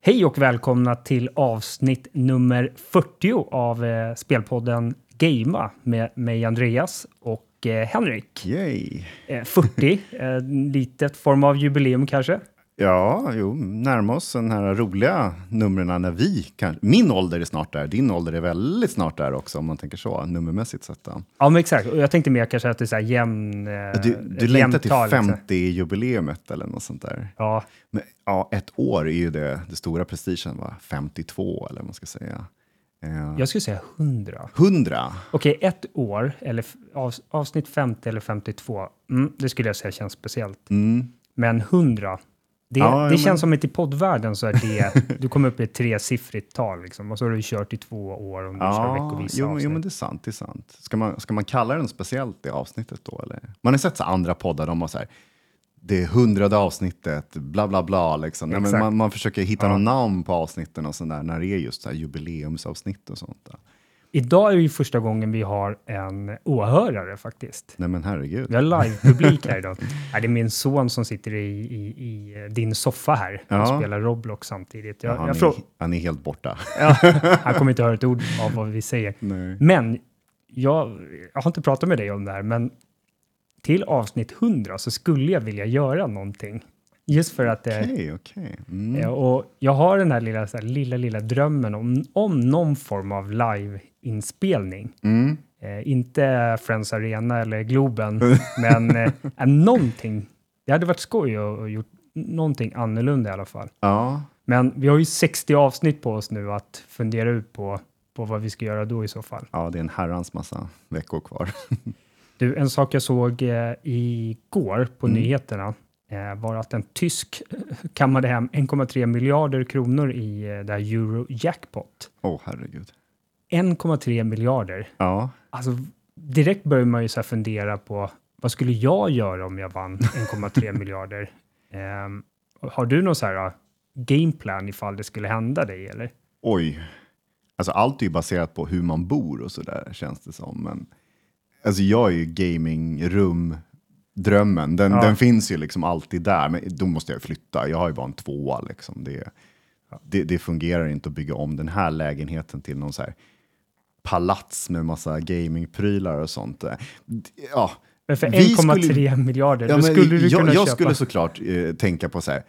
Hej och välkomna till avsnitt nummer 40 av eh, spelpodden Gamea med mig Andreas och eh, Henrik. Yay! Eh, 40, eh, litet form av jubileum kanske. Ja, jo, närma oss den här roliga numren när vi kan... Min ålder är snart där, din ålder är väldigt snart där också om man tänker så, nummermässigt sett. Ja, men exakt. Och jag tänkte mer kanske att det är så här jämn... Eh, Du, ett du längtar till tal, liksom. 50-jubileumet eller något sånt där. Ja, Men ja, ett år är ju det, det stora prestigen, va? 52 eller vad man ska säga. Eh, jag skulle säga 100. 100! Okej, ett år, eller av, avsnitt 50 eller 52, mm, det skulle jag säga känns speciellt. Mm. Men 100, det, Ja, det men- känns som att i poddvärlden så är det, du kommer upp i ett tresiffrigt tal liksom, och så har du kört i två år om du kör Ja, veckovisa jo, men- avsnitt. jo, men det är sant. Det är sant. Ska, man, ska man kalla den speciellt det avsnittet då? Eller? Man har sett så andra poddar, de har så här, det hundrade avsnittet, bla bla bla. Liksom. Nej, man, man försöker hitta Ja. någon namn på avsnitten och sånt där, när det är just så här jubileumsavsnitt och sånt. Där. Idag är det ju första gången vi har en åhörare faktiskt. Nej men herregud. Vi har live-publik här idag. Nej, det är min son som sitter i, i, i din soffa här och Ja. spelar Roblox samtidigt. Jag, han, jag är, han är helt borta. ja, han kommer inte höra ett ord av vad vi säger. Nej. Men jag, jag har inte pratat med dig om det här, men till avsnitt 100 så skulle jag vilja göra någonting. Just för att det Okej, okej. Mm. Ja, och jag har den här lilla, så här, lilla, lilla drömmen om, om någon form av live-inspelning. Mm. Eh, inte Friends Arena eller Globen, men eh, någonting. Det hade varit skoj att gjort någonting annorlunda i alla fall. Ja, Men vi har ju 60 avsnitt på oss nu att fundera ut på, på vad vi ska göra då i så fall. ja, det är en herrans massa veckor kvar. Du, en sak jag såg eh, igår på Mm. nyheterna eh, var att en tysk kammade hem 1,3 miljarder kronor i eh, det här Eurojackpot. Åh oh, herregud. 1,3 miljarder. Ja, Alltså, direkt börjar man ju så fundera på vad skulle jag göra om jag vann 1,3 miljarder? Ehm, har du någon så här gameplan ifall det skulle hända dig eller? oj. Alltså allt är ju baserat på hur man bor och sådär känns det som. Men alltså jag är ju gamingrum drömmen. Den, Ja. den finns ju liksom alltid där. Men då måste jag flytta. Jag har ju bara en tvåa liksom. Det, det, det fungerar inte att bygga om den här lägenheten till någon så här palats med massa gamingprylar och sånt. Ja, Men för Vi 1,3 skulle- miljarder, Ja, men skulle du jag, kunna jag köpa... skulle såklart eh, tänka på så här,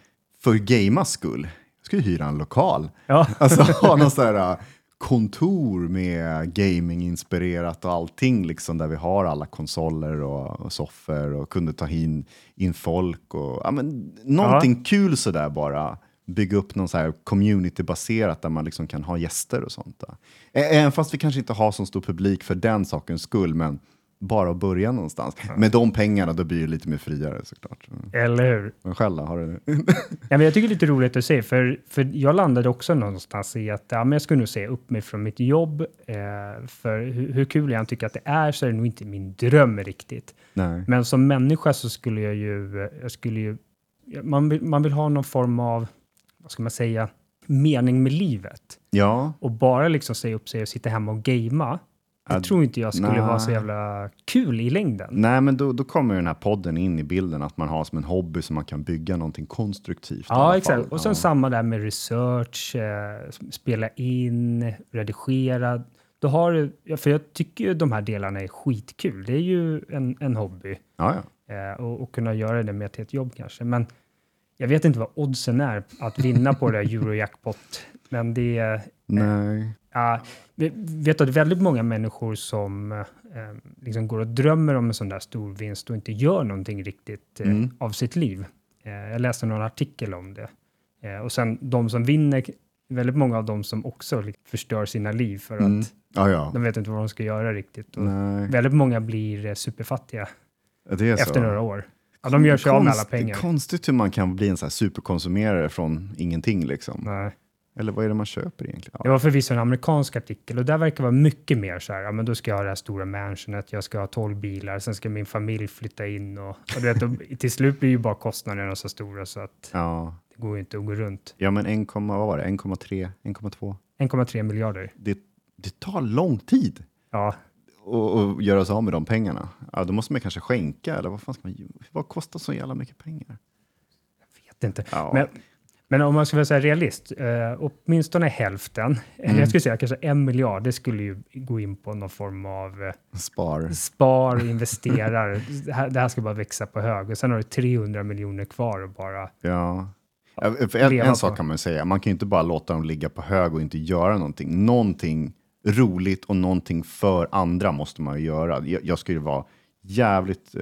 för gamas skull, jag skulle hyra en lokal. Ja. Alltså ha någon så här eh, kontor med gaming-inspirerat och allting, liksom, där vi har alla konsoler och, och soffor och kunde ta in, in folk och ja, men, någonting kul sådär bara. Bygga upp någon så här community-baserat där man liksom kan ha gäster och sånt. Där. Även fast vi kanske inte har så stor publik för den sakens skull, men bara att börja någonstans. Med de pengarna då blir det lite mer friare såklart. Mm. Eller hur? Men själv har du Ja, men jag tycker det är lite roligt att se, för, för jag landade också någonstans i att ja, men jag skulle nog säga upp mig från mitt jobb. Eh, för hur, hur kul jag än tycker att det är så är det nog inte min dröm riktigt. Nej. Men som människa så skulle jag ju, jag skulle ju, man vill, man vill ha någon form av, vad ska man säga, mening med livet. Ja, Och bara liksom säga upp sig och sitta hemma och gamea, det Ja, tror inte jag skulle nej. vara så jävla kul i längden. nej men då, då kommer den här podden in i bilden, att man har som en hobby så man kan bygga någonting konstruktivt. Ja, exakt. fall. Och sen ja. samma där med research, eh, spela in, redigera. Då har för jag tycker ju de här delarna är skitkul. Det är ju en, en hobby Ja, ja. eh, och, och kunna göra det med till ett jobb kanske. Men jag vet inte vad oddsen är att vinna på det Eurojackpot. Men det är, Nej. Ja, vi vet att väldigt många människor som eh, liksom går och drömmer om en sån där stor vinst och inte gör någonting riktigt eh, Mm. av sitt liv. Eh, jag läste någon artikel om det. Och sen de som vinner, väldigt många av dem som också liksom, förstör sina liv för att Mm. Ja, de vet inte vad de ska göra riktigt. Och Nej. väldigt många blir superfattiga Det är så. efter några år. Ja, de gör sig av med alla pengar. Konstigt hur man kan bli en så här superkonsumerare från ingenting liksom. Nej. Eller vad är det man köper egentligen? Det var förvisso en amerikansk artikel och där verkar vara mycket mer så här, ja men då ska jag ha det här stora mansionet, jag ska ha 12 bilar, sen ska min familj flytta in och, och du vet, och till slut blir ju bara kostnaderna så stora så att Ja. det går ju inte att gå runt. ja, men 1, vad var det? 1,3, 1,2? 1,3 miljarder. Det, det tar lång tid Ja, att att göra sig av med de pengarna. Ja, då måste man kanske skänka eller vad fan ska man Vad kostar så jävla mycket pengar? vet inte. Ja. Men Men om man ska här realist, eh, åtminstone hälften, eller Mm. jag skulle säga kanske en miljard, det skulle ju gå in på någon form av eh, Spar. spar och investerar. det, här, det här ska bara växa på hög. Och sen har du 300 miljoner kvar och bara... Ja. Ja, för En, en sak kan man säga, man kan ju inte bara låta dem ligga på hög och inte göra någonting. Någonting roligt och någonting för andra måste man ju göra. Jag, jag skulle vara jävligt, eh,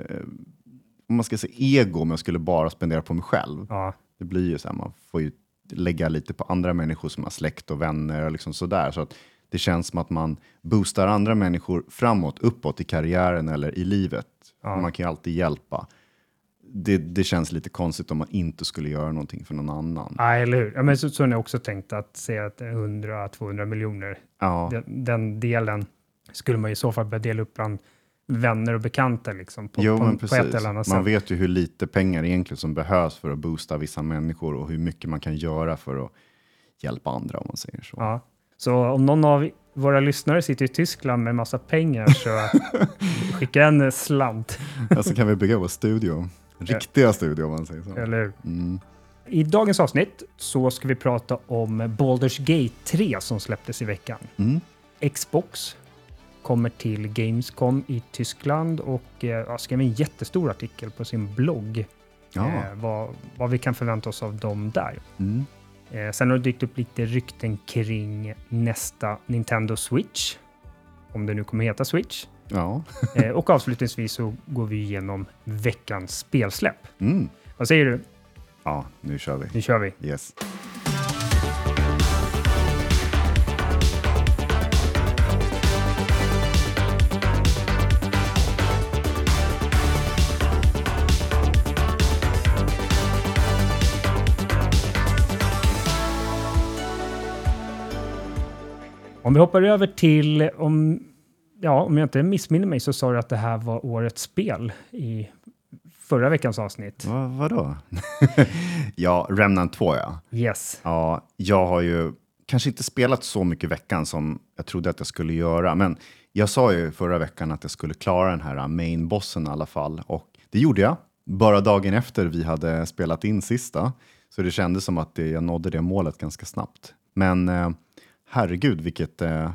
om man ska säga ego, om jag skulle bara spendera på mig själv. Ja, Det blir ju så här, man får ju lägga lite på andra människor som har släkt och vänner och liksom sådär. Så att det känns som att man boostar andra människor framåt, uppåt i karriären eller i livet. Ja. Man kan ju alltid hjälpa. Det, det känns lite konstigt om man inte skulle göra någonting för någon annan. ja eller hur? Ja, men så, så har jag också tänkt att säga att 100-200 miljoner, Ja, den, den delen skulle man i så fall börja dela upp bland vänner och bekanta liksom, på, jo, på, på ett eller annat Man sätt. vet ju hur lite pengar egentligen som behövs för att boosta vissa människor och hur mycket man kan göra för att hjälpa andra om man säger så. Ja. Så om någon av våra lyssnare sitter i Tyskland med massa pengar så skicka en slant, Alltså kan vi bygga vår studio. Riktiga studio om man säger så. eller? Mm. I dagens avsnitt så ska vi prata om Baldur's Gate 3 som släpptes i veckan. Mm. Xbox kommer till Gamescom i Tyskland och eh, skrev en jättestor artikel på sin blogg Ja. eh, vad, vad vi kan förvänta oss av dem där. Mm. Eh, sen har det dykt upp lite rykten kring nästa Nintendo Switch, om det nu kommer heta Switch. Ja. Eh, och avslutningsvis så går vi igenom veckans spelsläpp. Mm. Vad säger du? ja, nu kör vi. Nu kör vi. Yes. Om vi hoppar över till, om, ja, om jag inte missminner mig så sa du att det här var årets spel i förra veckans avsnitt. Va, vadå? ja, Remnant 2 ja. Yes. Ja, jag har ju kanske inte spelat så mycket i veckan som jag trodde att jag skulle göra, men jag sa ju förra veckan att jag skulle klara den här main-bossen i alla fall och det gjorde jag. Bara dagen efter vi hade spelat in sista, så det kändes som att jag nådde det målet ganska snabbt. Men eh, herregud, vilket, eh,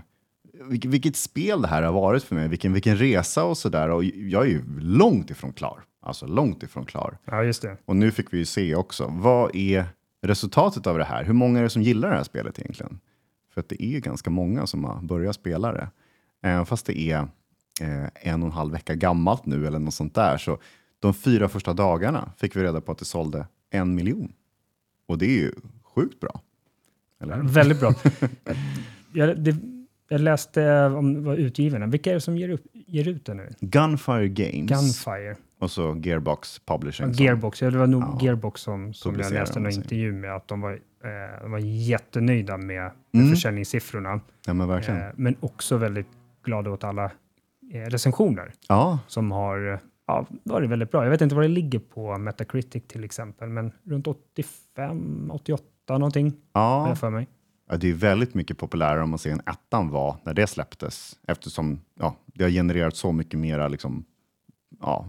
vilket, vilket spel det här har varit för mig, vilken, vilken resa och sådär. Och jag är ju långt ifrån klar, alltså långt ifrån klar. Ja, just det. Och nu fick vi ju se också, vad är resultatet av det här? Hur många är det som gillar det här spelet egentligen? För att det är ju ganska många som har börjat spela det. Även fast det är eh, en och en halv vecka gammalt nu eller något sånt där. Så de fyra första dagarna fick vi reda på att det sålde en miljon. Och det är ju sjukt bra. Eller? Väldigt bra. jag, det, jag läste om vad utgivarna, vilka är det som ger, upp, ger ut det nu? Gunfire Games Gunfire. och så Gearbox Publishing. som- Gearbox, ja, det var nog Ja. Gearbox som, som jag läste sig. intervju med, att de var, eh, de var jättenöjda med, med Mm. försäljningssiffrorna. Ja, men verkligen. Eh, men också väldigt glada åt alla eh, recensioner Ja, som har eh, ja, varit väldigt bra. Jag vet inte vad det ligger på Metacritic till exempel, men runt 85, 88 någonting ja. för mig. Ja, det är väldigt mycket populärare om man ser en ettan var när det släpptes eftersom ja, det har genererat så mycket mera liksom, ja,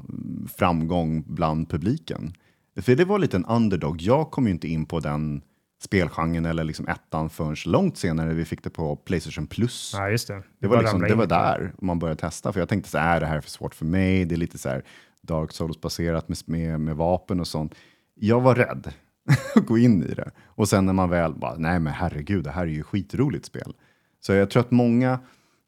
framgång bland publiken. För det var lite en underdog. Jag kom ju inte in på den spelgenren eller liksom ettan förrän långt senare vi fick det på Playstation Plus. Ja, just det. Det var, liksom, det var i det. där man började testa, för jag tänkte så här, "Äh, det här är för svårt för mig, det är lite så här Dark Souls-baserat med, med, med vapen och sånt. Jag var rädd att gå in i det. Och sen när man väl bara, nej men herregud, det här är ju skitroligt spel. Så jag tror att många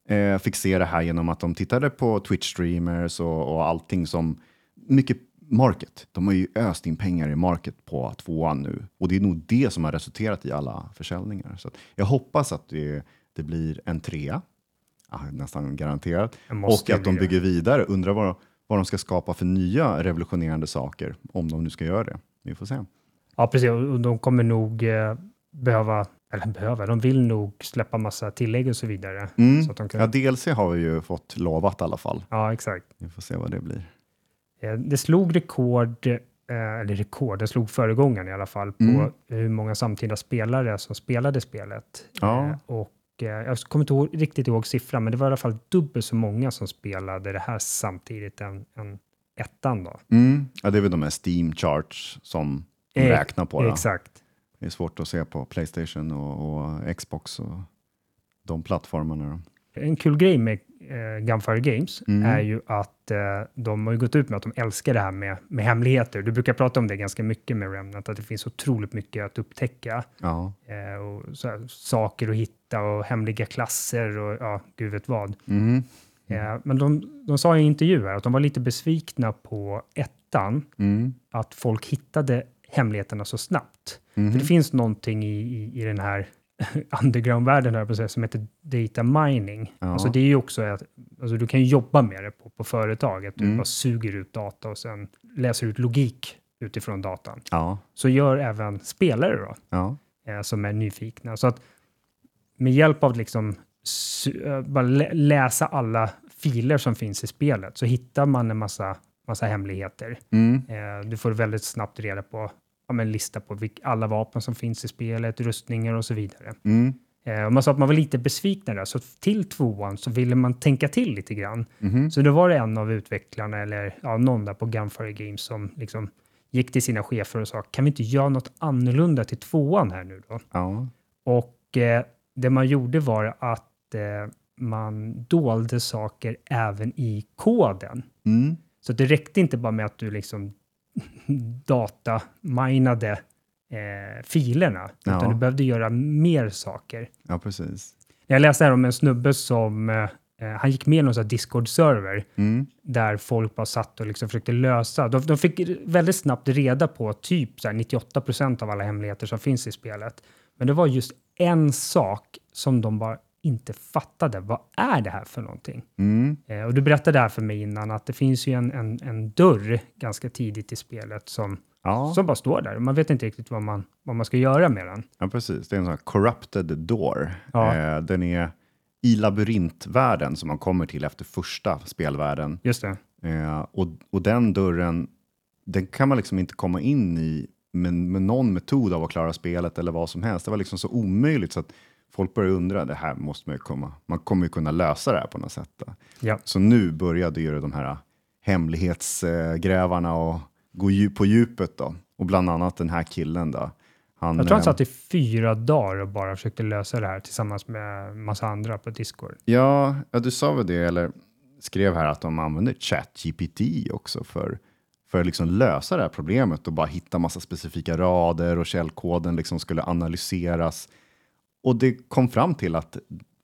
eh, fick se det här genom att de tittade på Twitch-streamers och, och allting som mycket market. De har ju öst in pengar i market på tvåan nu och det är nog det som har resulterat i alla försäljningar. Så jag hoppas att det, det blir en trea, ja, nästan garanterat, och att de bygger vidare. Undrar vad, vad de ska skapa för nya revolutionerande saker, om de nu ska göra det. Vi får se. Ja, precis. Och de kommer nog eh, behöva, eller behöva, de vill nog släppa massa tillägg och så vidare. Mm. Så att de kan, Ja, ja, DLC har vi ju fått lovat i alla fall. exakt. Vi får se vad det blir. Eh, Det slog rekord, eh, eller rekord, det slog föregångaren i alla fall, på Mm. hur många samtida spelare som spelade spelet. Ja. Och jag kommer inte ihåg, riktigt ihåg siffran, men det var i alla fall dubbelt så många som spelade det här samtidigt än, än ettan då. Mm. Ja, det är väl de här Steam charts som Eh, räknar på. Då. Exakt. Det är svårt att se på Playstation och, och Xbox och de plattformarna. En kul grej med eh, Gunfire Games Mm. är ju att eh, de har ju gått ut med att de älskar det här med, med hemligheter. Du brukar prata om det ganska mycket med Remnant, att det finns otroligt mycket att upptäcka. Ja. Eh, och så här, saker att hitta och hemliga klasser och ja, gud vet vad. Mhm. Eh, men de, de sa i en intervju här att de var lite besvikna på ettan, Mm. att folk hittade hemligheterna så snabbt. Mhm. För det finns någonting i, i, i den här underground-världen här på sätt som heter data mining. Ja. Alltså det är ju också att alltså du kan jobba med det på, på företaget. Du Mm. bara suger ut data och sen läser ut logik utifrån datan. Ja. Så gör även spelare då, Ja. eh, som är nyfikna. Så att med hjälp av liksom eh, bara lä- läsa alla filer som finns i spelet så hittar man en massa, massa hemligheter. Mm. Eh, du får väldigt snabbt reda på ja, men lista på alla vapen som finns i spelet, rustningar och så vidare. Mm. Eh, och man sa att man var lite besvikna där, så till tvåan så ville man tänka till lite grann. Mhm. Så då var det en av utvecklarna, eller ja, någon där på Gunfire Games, som liksom gick till sina chefer och sa, kan vi inte göra något annorlunda till tvåan här nu då? Ja. Och eh, det man gjorde var att eh, man dolde saker även i koden. Mm. Så det räckte inte bara med att du liksom dataminade eh, filerna, Ja. utan du behövde göra mer saker. ja, precis. Jag läste här om en snubbe som, eh, eh, han gick med i någon Discord-server Mm. där folk bara satt och liksom försökte lösa. De, de fick väldigt snabbt reda på typ så här 98 procent av alla hemligheter som finns i spelet. Men det var just en sak som de bara inte fattade. Vad är det här för någonting? Mm. Eh, och du berättade här för mig innan att det finns ju en, en, en dörr ganska tidigt i spelet som, Ja. som bara står där. Man vet inte riktigt vad man, vad man ska göra med den. ja, precis. Det är en sån här corrupted door. Ja. Eh, den är i labyrintvärlden som man kommer till efter första spelvärlden. Just det. Eh, och, och den dörren, den kan man liksom inte komma in i med, med någon metod av att klara spelet eller vad som helst. Det var liksom så omöjligt så att folk började undra, det här måste man ju komma, man kommer ju kunna lösa det här på något sätt. Då. Ja. Så nu började ju de här hemlighetsgrävarna och gå på djupet då. Och bland annat den här killen då. Han, Jag tror han eh, satt i fyra dagar och bara försökte lösa det här tillsammans med massa andra på Discord. Ja, ja, du sa väl det, eller skrev här att de använder ChatGPT också för, för att liksom lösa det här problemet och bara hitta massa specifika rader och källkoden liksom skulle analyseras. Och det kom fram till att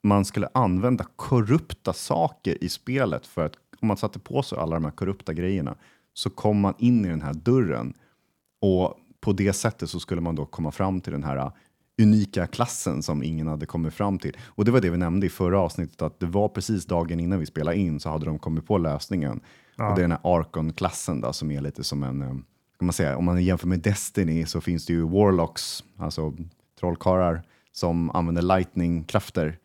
man skulle använda korrupta saker i spelet för att om man satte på sig alla de här korrupta grejerna så kom man in i den här dörren och på det sättet så skulle man då komma fram till den här uh, unika klassen som ingen hade kommit fram till. Och det var det vi nämnde i förra avsnittet, att det var precis dagen innan vi spelade in så hade de kommit på lösningen. Ja. Och det är den här Archon-klassen då, som är lite som en, kan man säga, om man jämför med Destiny så finns det ju Warlocks, alltså trollkarlar som använder lightning-krafter.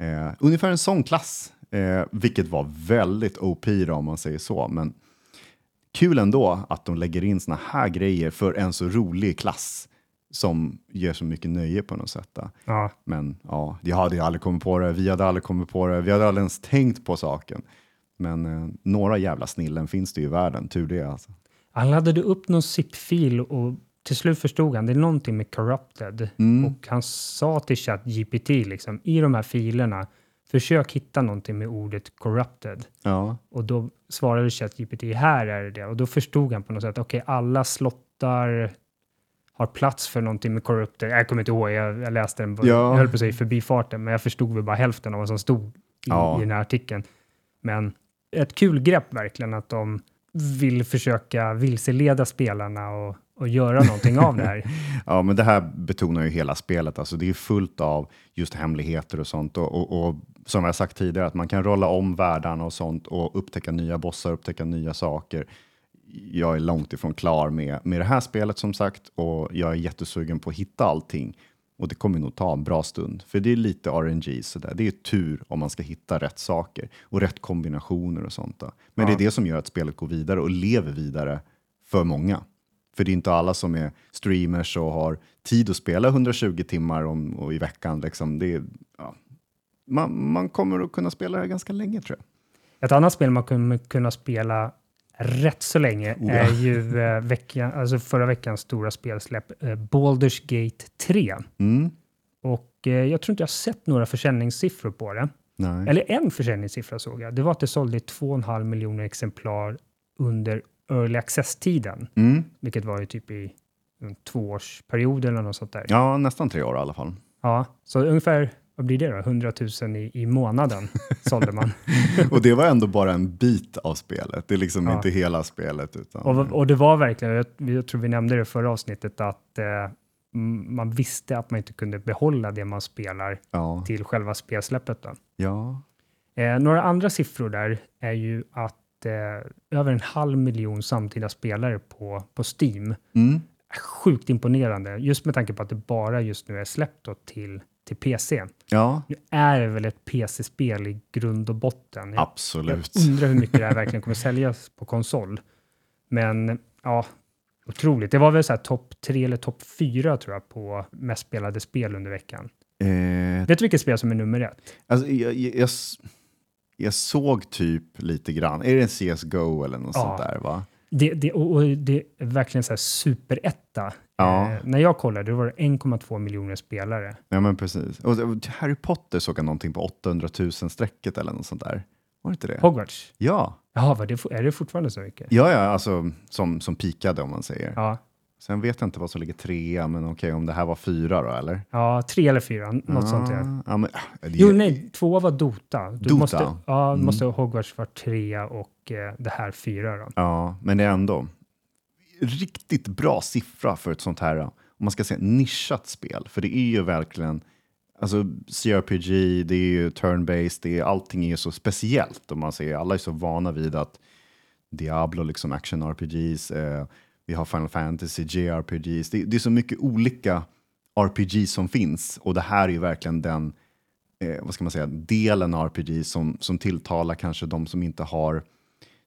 Eh, ungefär en sån klass, eh, vilket var väldigt OP då, om man säger så. Men kul ändå att de lägger in såna här grejer för en så rolig klass som ger så mycket nöje på något sätt. Då. Ja, Men ja, jag hade ju aldrig kommit på det, vi hade aldrig kommit på det, vi hade aldrig ens tänkt på saken. Men eh, några jävla snillen finns det ju i världen, tur det alltså. han laddade upp någon zip-fil och till slut förstod han det är någonting med corrupted. Mm. Och han sa till ChatGPT liksom i de här filerna försök hitta någonting med ordet corrupted. Ja, Och då svarade ChatGPT här är det det. Och då förstod han på något sätt okej alla slottar har plats för någonting med corrupted. Jag kommer inte ihåg, jag, jag läste den, Ja. jag höll på att säga förbifarten, men jag förstod väl bara hälften av vad som stod i, Ja. i den här artikeln. Men ett kul grepp verkligen att de vill försöka vilseleda spelarna och, och göra någonting av det här. ja, men det här betonar ju hela spelet. Alltså, det är fullt av just hemligheter och sånt. Och, och, och som jag sagt tidigare, att man kan rolla om världarna och sånt och upptäcka nya bossar, upptäcka nya saker. Jag är långt ifrån klar med, med det här spelet som sagt och jag är jättesugen på att hitta allting. Och det kommer nog ta en bra stund, för det är lite RNG sådär. Det är tur om man ska hitta rätt saker och rätt kombinationer och sånt. Då. Men Ja. det är det som gör att spelet går vidare och lever vidare för många. För det är inte alla som är streamers och har tid att spela 120 timmar om, och i veckan. Liksom. Det ja. man, man kommer att kunna spela det här ganska länge tror jag. Ett annat spel man kommer kunna spela rätt så länge Oh ja. är ju eh, veckan, alltså förra veckans stora spelsläpp, eh, Baldur's Gate 3. Mm. Och eh, jag tror inte jag har sett några försäljningssiffror på det. Nej. Eller en försäljningssiffra såg jag. Det var att det sålde i 2,5 miljoner exemplar under early access-tiden, Mm. vilket var ju typ i en tvåårsperiod eller något sånt där. Ja, nästan tre år i alla fall. Ja, så ungefär, vad blir det då? 100 000 i, i månaden sålde man. Och det var ändå bara en bit av spelet. Det är liksom Ja. inte hela spelet. Utan... Och, och det var verkligen, jag, jag tror vi nämnde det förra avsnittet, att eh, man visste att man inte kunde behålla det man spelar ja. till själva spelsläppet. Då. ja. Eh, några andra siffror där är ju att eh, över en halv miljon samtida spelare på, på Steam. Mm. Sjukt imponerande, just med tanke på att det bara just nu är släppt till, till PC. ja, Nu är det väl ett PC-spel i grund och botten. Jag, absolut. jag undrar hur mycket det här verkligen kommer säljas på konsol. Men ja, otroligt. Det var väl så här topp tre eller topp fyra tror jag på mest spelade spel under veckan. Eh, Vet du vilket spel som är nummer ett? alltså, jag, jag, jag, jag såg typ lite grann, är det en CSGO eller något Ja. sånt där va? Det, det, och och det är verkligen så här superetta. Ja. Eh, när jag kollade då var det 1,2 miljoner spelare. Ja men precis. Och, Harry Potter såg jag någonting på 800 000 strecket eller något sånt där. Var det inte det? Hogwarts? Ja, Jaha, var det, är det fortfarande så mycket? ja, ja alltså som, som pikade om man säger. Ja, Sen vet jag inte vad som ligger trea, men okej om det här var fyra då eller? ja tre eller fyra, något sånt. Ja. Ah, Ja, men, ah, det, Jo, nej, två var Dota. Du Dota? Måste, ja, Mm. måste Hogwarts vara trea och eh, det här fyra då. Ja, men det är ändå riktigt bra siffra för ett sånt här, om man ska säga nischat spel. För det är ju verkligen, alltså CRPG, det är ju turn-based, det är, allting är ju så speciellt. Om man säger, alla är så vana vid att Diablo, liksom action-RPGs, eh, vi har Final Fantasy, JRPGs, det, det är så mycket olika RPG som finns. Och det här är ju verkligen den, eh, vad ska man säga, delen av RPG som, som tilltalar kanske de som inte har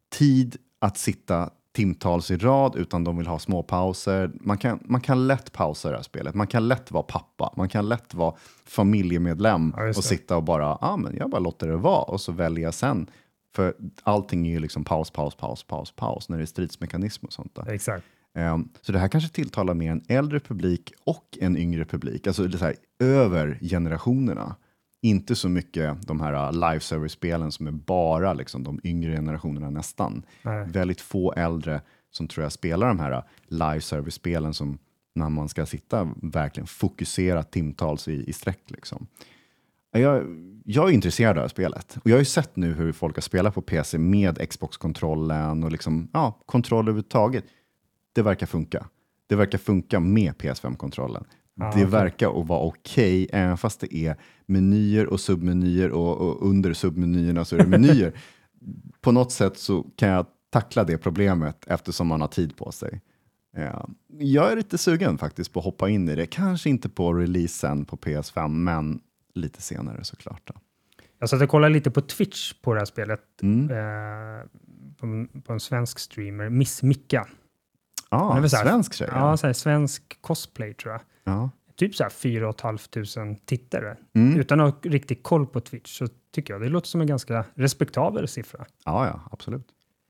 tid att sitta timtals i rad utan de vill ha små pauser. Man kan, man kan lätt pausa det här spelet. Man kan lätt vara pappa. Man kan lätt vara familjemedlem Ja, och sitta och bara, ja ah, men jag bara låter det vara och så väljer jag sen. För allting är ju liksom paus, paus, paus, paus, paus när det är stridsmekanism och sånt. Där. Exakt. Ehm, Så det här kanske tilltalar mer en äldre publik och en yngre publik, alltså det här, över generationerna. Inte så mycket de här uh, live service-spelen som är bara liksom, de yngre generationerna nästan. Nej. Väldigt få äldre som tror jag spelar de här uh, live service-spelen som när man ska sitta verkligen fokusera timtals i, i sträck. Liksom. Jag, jag är intresserad av det här spelet och jag har ju sett nu hur folk har spelat på PC med Xbox-kontrollen och liksom, ja, kontroll överhuvudtaget. Det verkar funka. Det verkar funka med PS5-kontrollen. Ja, det okej. verkar att vara okej, även fast det är menyer och submenyer och, och under submenyerna så är det menyer. på något sätt så kan jag tackla det problemet eftersom man har tid på sig. Ja, jag är lite sugen faktiskt på att hoppa in i det. Kanske inte på releasen på PS5, men lite senare såklart. Då. Jag satt och kollade lite på Twitch på det här spelet. Mm. Eh, på, en- på en svensk streamer, Miss Micka. Ah, så här- svensk tjej. Ja, så här, svensk cosplay tror jag. ja. Typ så här 4 500 tittare. Mm. Utan att ha riktigt koll på Twitch så tycker jag det låter som en ganska respektabel siffra. ja, ja, absolut.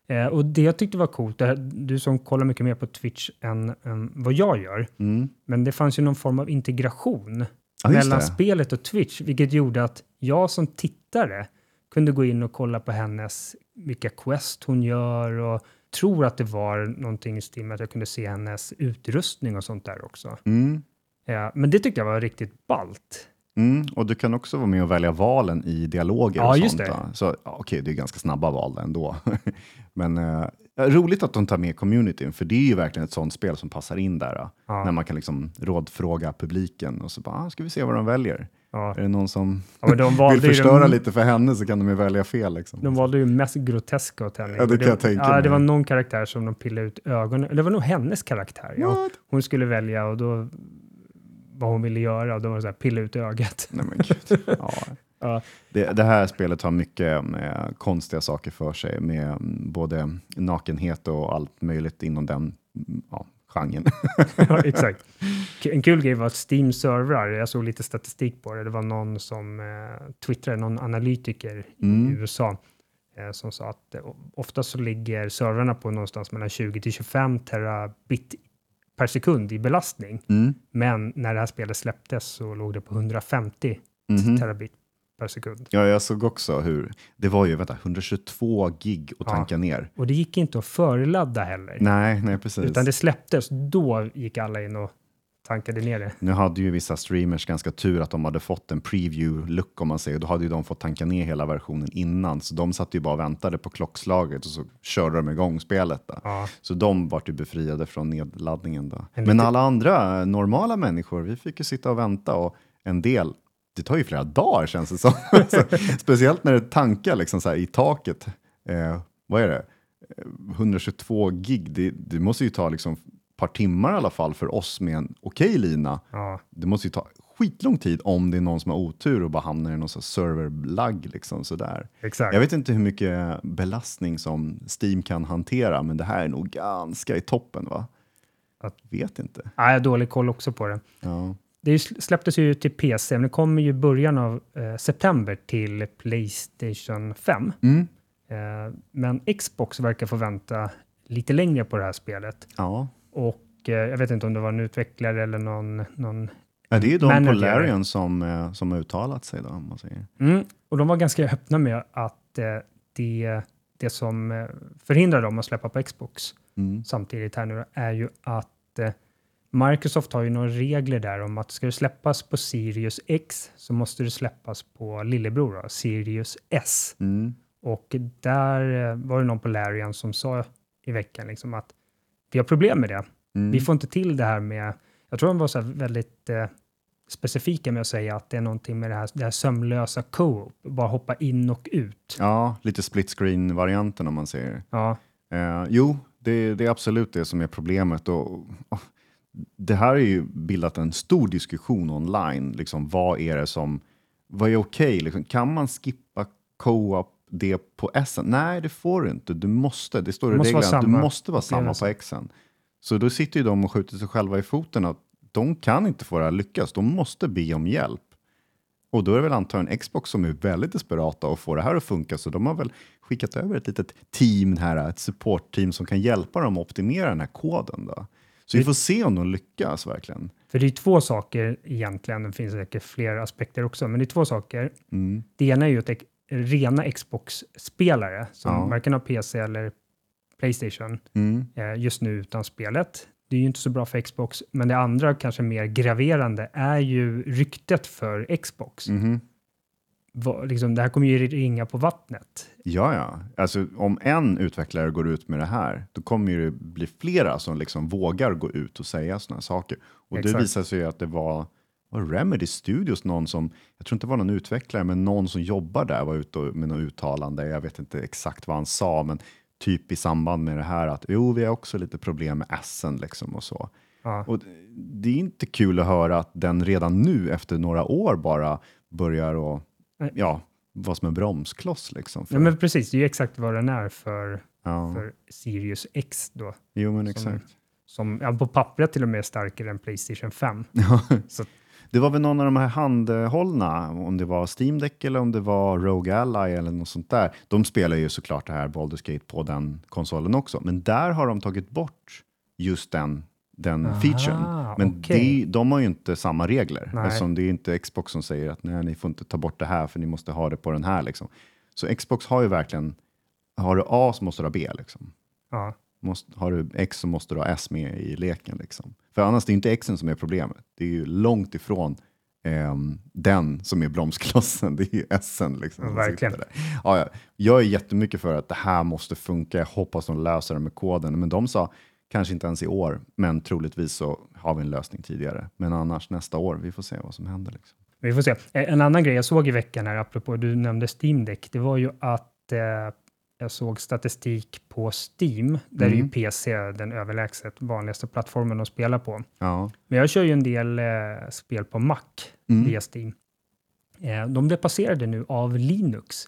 Eh, och det jag tyckte var coolt, här, du som kollar mycket mer på Twitch än, än vad jag gör, Mm. men det fanns ju någon form av integration Ja, just mellan det. spelet och Twitch, vilket gjorde att jag som tittare kunde gå in och kolla på hennes, vilka quest hon gör och tror att det var någonting i stil med att jag kunde se hennes utrustning och sånt där också. Mm. Ja, men det tyckte jag var riktigt ballt. Mm, och du kan också vara med och välja valen i dialoger. Ja, och just sånt, det. va? Så ja, okej, det är ganska snabba val ändå. Men eh, roligt att de tar med communityn, för det är ju verkligen ett sånt spel som passar in där. Ja. När man kan liksom rådfråga publiken och så bara, ah, ska vi se vad de väljer. Ja. Är det någon som de vill förstöra den- lite för henne så kan de ju välja fel. Liksom. De valde ju mest groteska åt henne. Ja, det det, tänka ja, det var någon karaktär som de pillade ut ögonen. Eller det var nog hennes karaktär. Ja. Hon skulle välja och då vad hon ville göra och då var det så här, pilla ut ögat. Nej, men gud. Ja. Ja. Det, det här spelet har mycket med konstiga saker för sig, med mm, både nakenhet och allt möjligt inom den mm, ja, genren. ja, exakt. K- En kul grej var att Steam servrar, jag såg lite statistik på det, det var någon som eh, twittrade, någon analytiker Mm. i USA, eh, som sa att eh, ofta så ligger servrarna på någonstans mellan 20 till 25 terabit per sekund i belastning. Mm. Men när det här spelet släpptes så låg det på 150 Mhm. terabit per sekund. Ja, jag såg också hur det var ju vänta, 122 gig att Ja. tanka ner. Och det gick inte att förladda heller. Nej, nej precis. Utan det släpptes, då gick alla in och tankade ner det. Nu hade ju vissa streamers ganska tur att de hade fått en preview-look om man säger. Då hade ju de fått tanka ner hela versionen innan. Så de satt ju bara och väntade på klockslaget och så körde de igång spelet. Då. Ja, Så de vart ju befriade från nedladdningen. Då. En Men alla andra normala människor, vi fick ju sitta och vänta och en del, det tar ju flera dagar känns det som. så, speciellt när det tankar liksom så här i taket. Eh, vad är det? Eh, 122 gig, det, det måste ju ta liksom par timmar i alla fall för oss med en okej lina. ja, Det måste ju ta skitlång tid om det är någon som har otur och bara hamnar i någon serverlagg. Liksom, sådär. exakt. Jag vet inte hur mycket belastning som Steam kan hantera, men det här är nog ganska i toppen. va? Att- Vet inte. Ja, jag har dålig koll också på det. Ja. Det släpptes ju till PC, men det kommer ju i början av eh, september till Playstation 5. Mm. Eh, men Xbox verkar få vänta lite längre på det här spelet. Ja. Och eh, jag vet inte om det var en utvecklare eller någon... någon ja, det är ju de Manager. på Larian som, eh, som har uttalat sig. Då, man säger. mm, och de var ganska öppna med att eh, det, det som eh, förhindrar dem att släppa på Xbox Mm. samtidigt här nu är ju att Microsoft har ju några regler där om att ska det släppas på Sirius X så måste det släppas på lillebror, då, Sirius S. Mm. Och där eh, var det någon på Larian som sa i veckan liksom att vi har problem med det. Mm. Vi får inte till det här med, jag tror de var så väldigt eh, specifika med att säga att det är någonting med det här, det här sömlösa co-op, bara hoppa in och ut. Ja, lite split screen-varianten om man säger. Ja, Eh, jo, det, det är absolut det som är problemet. Och, och, det här har ju bildat en stor diskussion online. Liksom, vad är det som, vad är okej? Liksom, kan man skippa co-op det på S? Nej, det får du inte. Du måste. Det står i reglerna att du måste vara samma på. X. Så då sitter ju de och skjuter sig själva i foten att de kan inte få det här lyckas. De måste be om hjälp. Och då är det väl antagligen Xbox som är väldigt desperata och får det här att funka, så de har väl skickat över ett litet team här, ett supportteam som kan hjälpa dem att optimera den här koden. Då. Så vi får se om de lyckas verkligen. för det är två saker egentligen, det finns säkert fler aspekter också, men det är två saker. Mm. Det ena är ju att rena Xbox-spelare som Ja. varken har PC eller Playstation Mm. eh, just nu utan spelet. Det är ju inte så bra för Xbox, men det andra kanske mer graverande är ju ryktet för Xbox. Mhm. Liksom, det här kommer ju ringa på vattnet. Ja, ja. Alltså, om en utvecklare går ut med det här, då kommer ju det bli flera som liksom vågar gå ut och säga sådana saker. Och det Exakt. visar sig ju att det var, var Remedy Studios, någon som, jag tror inte det var någon utvecklare, men någon som jobbar där var ute med något uttalande. Jag vet inte exakt vad han sa, men typ i samband med det här att jo, vi har också lite problem med Essen liksom och så. Ja. Och det är inte kul att höra att den redan nu efter några år bara börjar och Nej. Ja, vara som en bromskloss liksom. För, Ja, men precis, det är ju exakt vad den är för, ja. för Sirius X då. Jo, men Som- exakt. Som ja, på pappret till och med är starkare än Playstation 5. Så- Det var väl någon av de här handhållna, om det var Steam Deck eller om det var Rogue Ally eller något sånt där. De spelar ju såklart det här Baldur's Gate på den konsolen också, men där har de tagit bort just den, den Aha, featuren. Men okej. det, de har ju inte samma regler, Nej. eftersom det är inte Xbox som säger att nej, ni får inte ta bort det här för ni måste ha det på den här. Liksom. Så Xbox har ju verkligen, har du A så måste du ha B. Liksom. Ja, Måste, har du X så måste du ha S med i leken. Liksom. För annars det är inte Xen som är problemet. Det är ju långt ifrån ehm, den som är bromsklossen. Det är ju S'en. Liksom, verkligen. ja. Jag är jättemycket för att det här måste funka. Jag hoppas de löser det med koden. Men de sa kanske inte ens i år, men troligtvis så har vi en lösning tidigare. Men annars nästa år. Vi får se vad som händer. Liksom. vi får se. Eh, En annan grej jag såg i veckan här, apropå du nämnde Steam Deck, det var ju att eh, jag såg statistik på Steam, där är ju Mm. PC den överlägset vanligaste plattformen att spela på. Ja. Men jag kör ju en del eh, spel på Mac Mm. via Steam. Eh, de blev passerade nu av Linux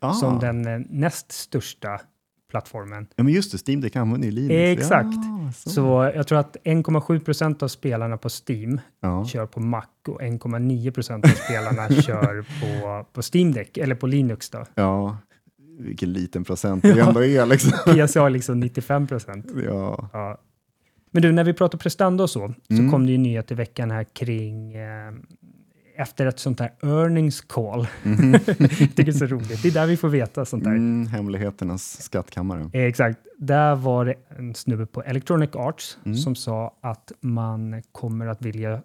Ah. som den eh, näst största plattformen. Ja, men just det, Steam Deck använder ju Linux. Exakt. Ja, så. Så jag tror att 1,7 procent av spelarna på Steam Ja. kör på Mac och 1,9 procent av spelarna kör på, på Steam Deck eller på Linux. Då. Ja, vilken liten procent det ändå är. Liksom. PC har liksom 95 procent. Ja. Ja. Men du, när vi pratar prestanda och så, så Mm. kom det ju nyhet i veckan här kring eh, efter ett sånt här earnings call. Tycker det är så roligt. Det är där vi får veta sånt där. Mm, hemligheternas skattkammare. Eh, Exakt. Där var det en snubbe på Electronic Arts Mm. som sa att man kommer att vilja,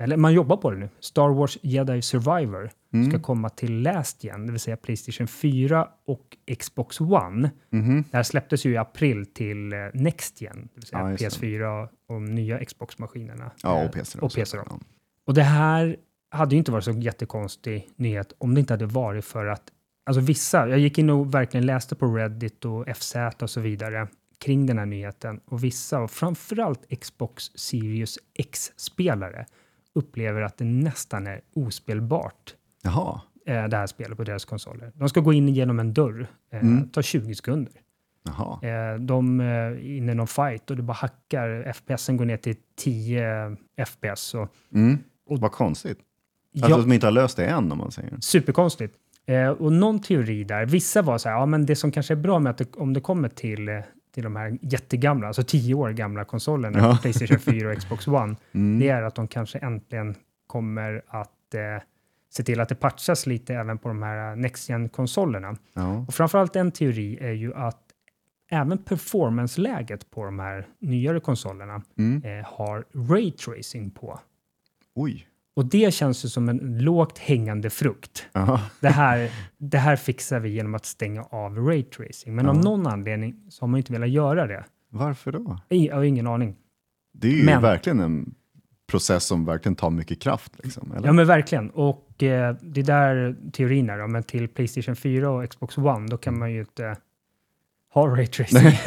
eller man jobbar på det nu. Star Wars Jedi Survivor Mm. ska komma till Last Gen, det vill säga Playstation 4 och Xbox One. Mhm. Det här släpptes ju i april till eh, Next Gen, det vill säga Ja, just det. PS4 och de nya Xbox-maskinerna. Ja, Eh, och PC. och. PC då. Och det här hade ju inte varit så jättekonstig nyhet om det inte hade varit för att alltså vissa, jag gick in och verkligen läste på Reddit och FZ och så vidare kring den här nyheten och vissa, och framförallt Xbox Series X-spelare, upplever att det nästan är ospelbart Jaha. eh, det här spelet på deras konsoler. De ska gå in genom en dörr, eh, Mm. tar 20 sekunder. Jaha. Eh, de är inne i någon fight och det bara hackar, FPSen går ner till 10 FPS. Och, Mm. Och- Vad konstigt. Ja, Alltså att de inte har löst det än om man säger. Superkonstigt. Eh, och någon teori där, vissa var så här, ja men det som kanske är bra med att det, om det kommer till, eh, till de här jättegamla, alltså 10 år gamla konsolerna, Ja. Playstation 4 och Xbox One, Mm. det är att de kanske äntligen kommer att eh, se till att det patchas lite även på de här Next Gen-konsolerna. Ja. Och framförallt en teori är ju att även performance-läget på de här nyare konsolerna Mm. eh, har ray tracing på. Oj. Och det känns ju som en lågt hängande frukt. Det här, det här fixar vi genom att stänga av ray tracing. Men av Ja. någon anledning så har man inte velat göra det. Varför då? Jag har ingen aning. Det är ju Men- verkligen en process som verkligen tar mycket kraft. Liksom? Ja men verkligen. Och eh, det är där teorin är. då. Men till Playstation 4 och Xbox One då kan man ju inte ha ray tracing.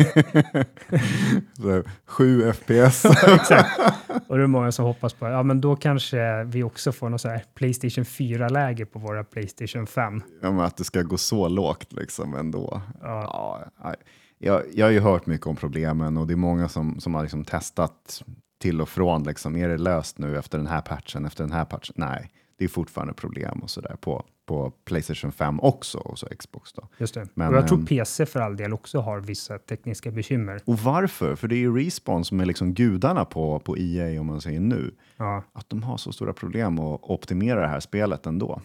Så, 7 FPS. Exakt. Och det är många som hoppas på, ja men då kanske vi också får något så här Playstation 4-läge på våra Playstation 5. ja, men att det ska gå så lågt liksom ändå. Ja. Ja, jag, jag har ju hört mycket om problemen och det är många som, som har liksom testat till och från. Liksom. Är det löst nu efter den här patchen, efter den här patchen? Nej, det är fortfarande problem och sådär på, på Playstation 5 också och så Xbox då. Just det. Men, och jag tror ehm, PC för all del också har vissa tekniska bekymmer. Och varför? För det är ju Respawn som är liksom gudarna på, på EA om man säger nu. Ja, Att de har så stora problem att optimera det här spelet ändå.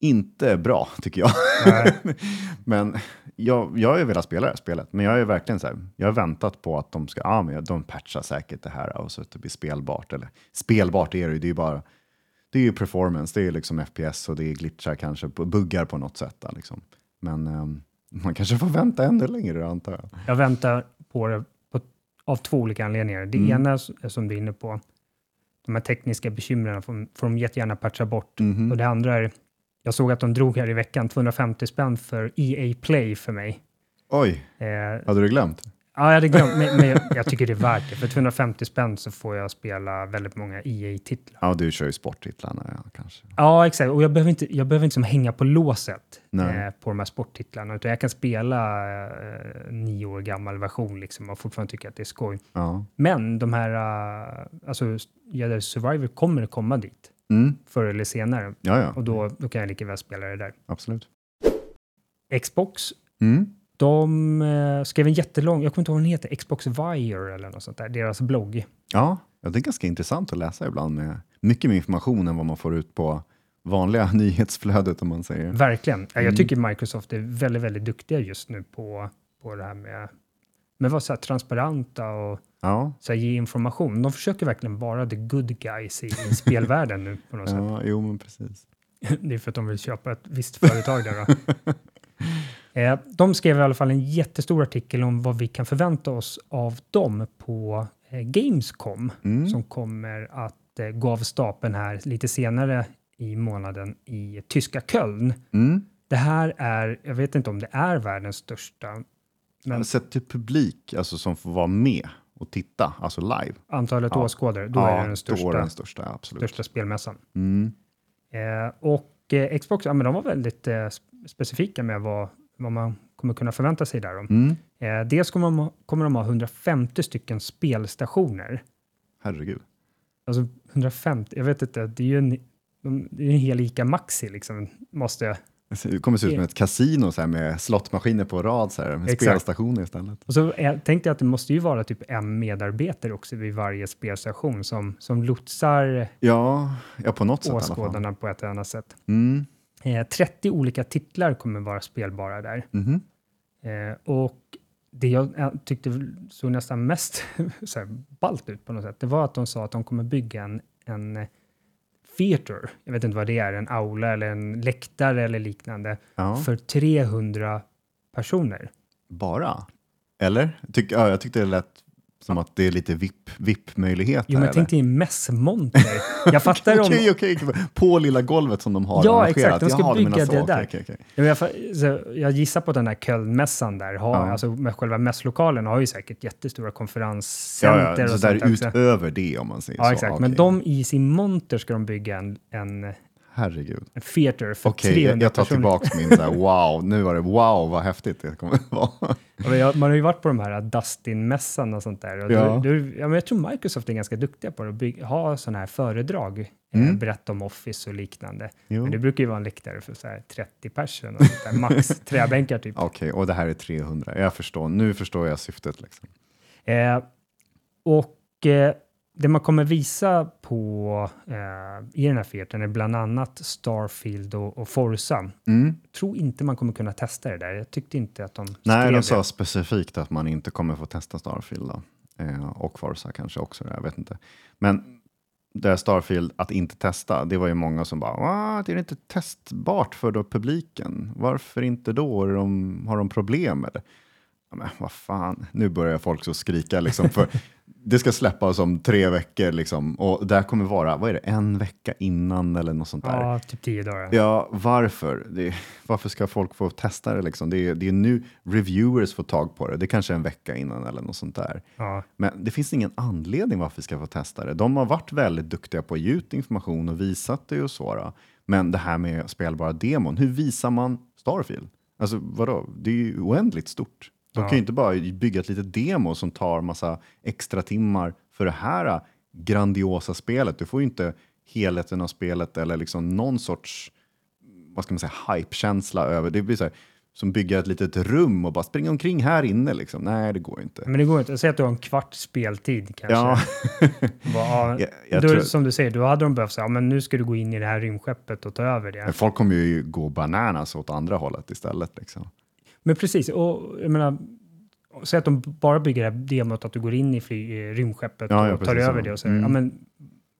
Inte bra tycker jag. Men jag, jag har ju velat spela det här spelet, men jag ju verkligen så här, jag har väntat på att de ska, ja men de patchar säkert det här och så att det blir spelbart. Eller spelbart är det ju, det är ju bara, det är ju performance, det är liksom FPS och det är glitchar kanske, buggar på något sätt. Där, liksom. Men ehm, man kanske får vänta ännu längre antar jag. jag väntar på det på, av två olika anledningar. Det Mm. ena som du är inne på, de här tekniska bekymren får, får de jättegärna patcha bort. Mhm. Och det andra är, jag såg att de drog här i veckan 250 spänn för EA Play för mig. Oj, Eh, hade du glömt? Ja, jag hade glömt, men, men jag, jag tycker det är värt det. För 250 spänn så får jag spela väldigt många EA-titlar. Ja, du kör ju sporttitlarna ja, kanske. Ja, exakt. Och jag behöver inte, jag behöver inte som hänga på låset eh, på de här sporttitlarna, utan jag kan spela eh, nio år gammal version liksom, och fortfarande tycka att det är skoj. Ja. Men de här, uh, alltså Jedi Survivor kommer komma dit Mm. förr eller senare Ja, ja, och då, då kan jag lika väl spela det där. absolut. Xbox, Mm. De eh, skrev en jättelång, jag kommer inte ihåg vad den heter, Xbox Wire eller något sånt där, deras blogg. Ja, ja, det är ganska intressant att läsa ibland med mycket mer information än vad man får ut på vanliga nyhetsflödet om man säger. Verkligen. Ja, Jag Mm. tycker Microsoft är väldigt, väldigt duktiga just nu på, på det här med med vara så här transparenta och Ja, så här, ge information. De försöker verkligen vara the good guys i, i spelvärlden nu på något sätt. ja jo men precis. Det är för att de vill köpa ett visst företag där. Då. Eh, De skrev i alla fall en jättestor artikel om vad vi kan förvänta oss av dem på eh, Gamescom Mm. som kommer att eh, gå av stapeln här lite senare i månaden i tyska Köln. Mm. Det här är, jag vet inte om det är världens största, men Men sett till publik, alltså som får vara med och titta, alltså live. antalet Ja. åskådare, då ja, är det den största, den största, absolut. största spelmässan. Mm. Eh, och eh, Xbox, ja, men de var väldigt eh, sp- specifika med vad, vad man kommer kunna förvänta sig där. Mm. Eh, dels kommer de, ha- kommer de ha 150 stycken spelstationer. Herregud. Alltså 150, jag vet inte, det är ju en, de, det är en hel ICA Maxi liksom, måste Det kommer se ut som ett kasino så här, med slottmaskiner på rad, så här, med Exakt. spelstationer istället. Och så är- tänkte jag att det måste ju vara typ en medarbetare också vid varje spelstation som, som lotsar Ja, ja på något sätt åskådarna på ett eller annat sätt. Mm. Eh, 30 olika titlar kommer vara spelbara där. Mhm. Eh, och det jag eh, tyckte såg nästan mest så här, ballt ut på något sätt, det var att de sa att de kommer bygga en, en eh, theater, jag vet inte vad det är, en aula eller en läktare eller liknande, Ja. för 300 personer. Bara? Eller? Tyck, ja, jag tyckte det lät som att det är lite VIP- VIP-möjlighet Jo, men tänk dig en mässmonter. Jag fattar om... Okej, okej, okej. På lilla golvet som de har Ja, exakt. De ska Jaha, bygga det där. Ja, men Jag, jag gissar på den här Kölnmässan där, har, Ja. alltså med själva mässlokalen har ju säkert jättestora konferenscenter Ja, ja, och så sånt där utöver det om man säger Ja, så. exakt. Men de i sin monter ska de bygga en, en, Herregud. theater för Okej, 300 jag, jag tar personer. tillbaka min där, wow, nu var det wow vad häftigt det kommer att vara. Man har ju varit på de här Dustin-mässan och sånt där. Och Ja. då, då, ja, men jag tror Microsoft är ganska duktiga på att bygga, ha sådana här föredrag, eh, Mm. berätta om Office och liknande. Jo. Men det brukar ju vara en läktare för så här 30 personer, max träbänkar typ. Okej, och det här är 300. Jag förstår, nu förstår jag syftet. Liksom. Eh, och eh, det man kommer visa på eh, i den här featern är bland annat Starfield och, och Forza. Mm. tror inte man kommer kunna testa det där. Jag tyckte inte att de Nej, de det. sa specifikt att man inte kommer få testa Starfield. Eh, och Forza kanske också, jag vet inte. Men det här Starfield, att inte testa, det var ju många som bara, What? är det inte testbart för då publiken? Varför inte då? De, har de problem eller? Ja, men vad fan, nu börjar folk så skrika liksom. För det ska släppas om tre veckor liksom. Och där kommer vara, vad är det, en vecka innan eller något sånt där. Ja, typ tio dagar. Ja, varför? Det, varför ska folk få testa det? Liksom? Det, är, det är nu reviewers får tag på det. Det är kanske är en vecka innan eller något sånt där. Ja. Men det finns ingen anledning varför vi ska få testa det. De har varit väldigt duktiga på att ge ut information och visat det och så. Då. Men det här med spelbara demon, hur visar man Starfield? Alltså vadå? Det är ju oändligt stort. De Ja. kan ju inte bara bygga ett litet demo som tar massa extra timmar för det här grandiosa spelet. Du får ju inte helheten av spelet eller liksom någon sorts vad ska man säga, hype-känsla över. Det blir så här, som bygga ett litet rum och bara springa omkring här inne. Liksom. Nej, det går inte. Men det går inte. Säg att du har en kvart speltid kanske. Ja, Bara, ja, jag, tror, Som du säger, då hade de behövt säga, ja, men nu ska du gå in i det här rymdskeppet och ta över det. men folk kommer ju gå bananas åt andra hållet istället. Liksom. Men precis, och jag menar, säg att de bara bygger det demot att du går in i fly, eh, rymdskeppet Ja, ja, och tar precis över så. det och säger, Mm. ja men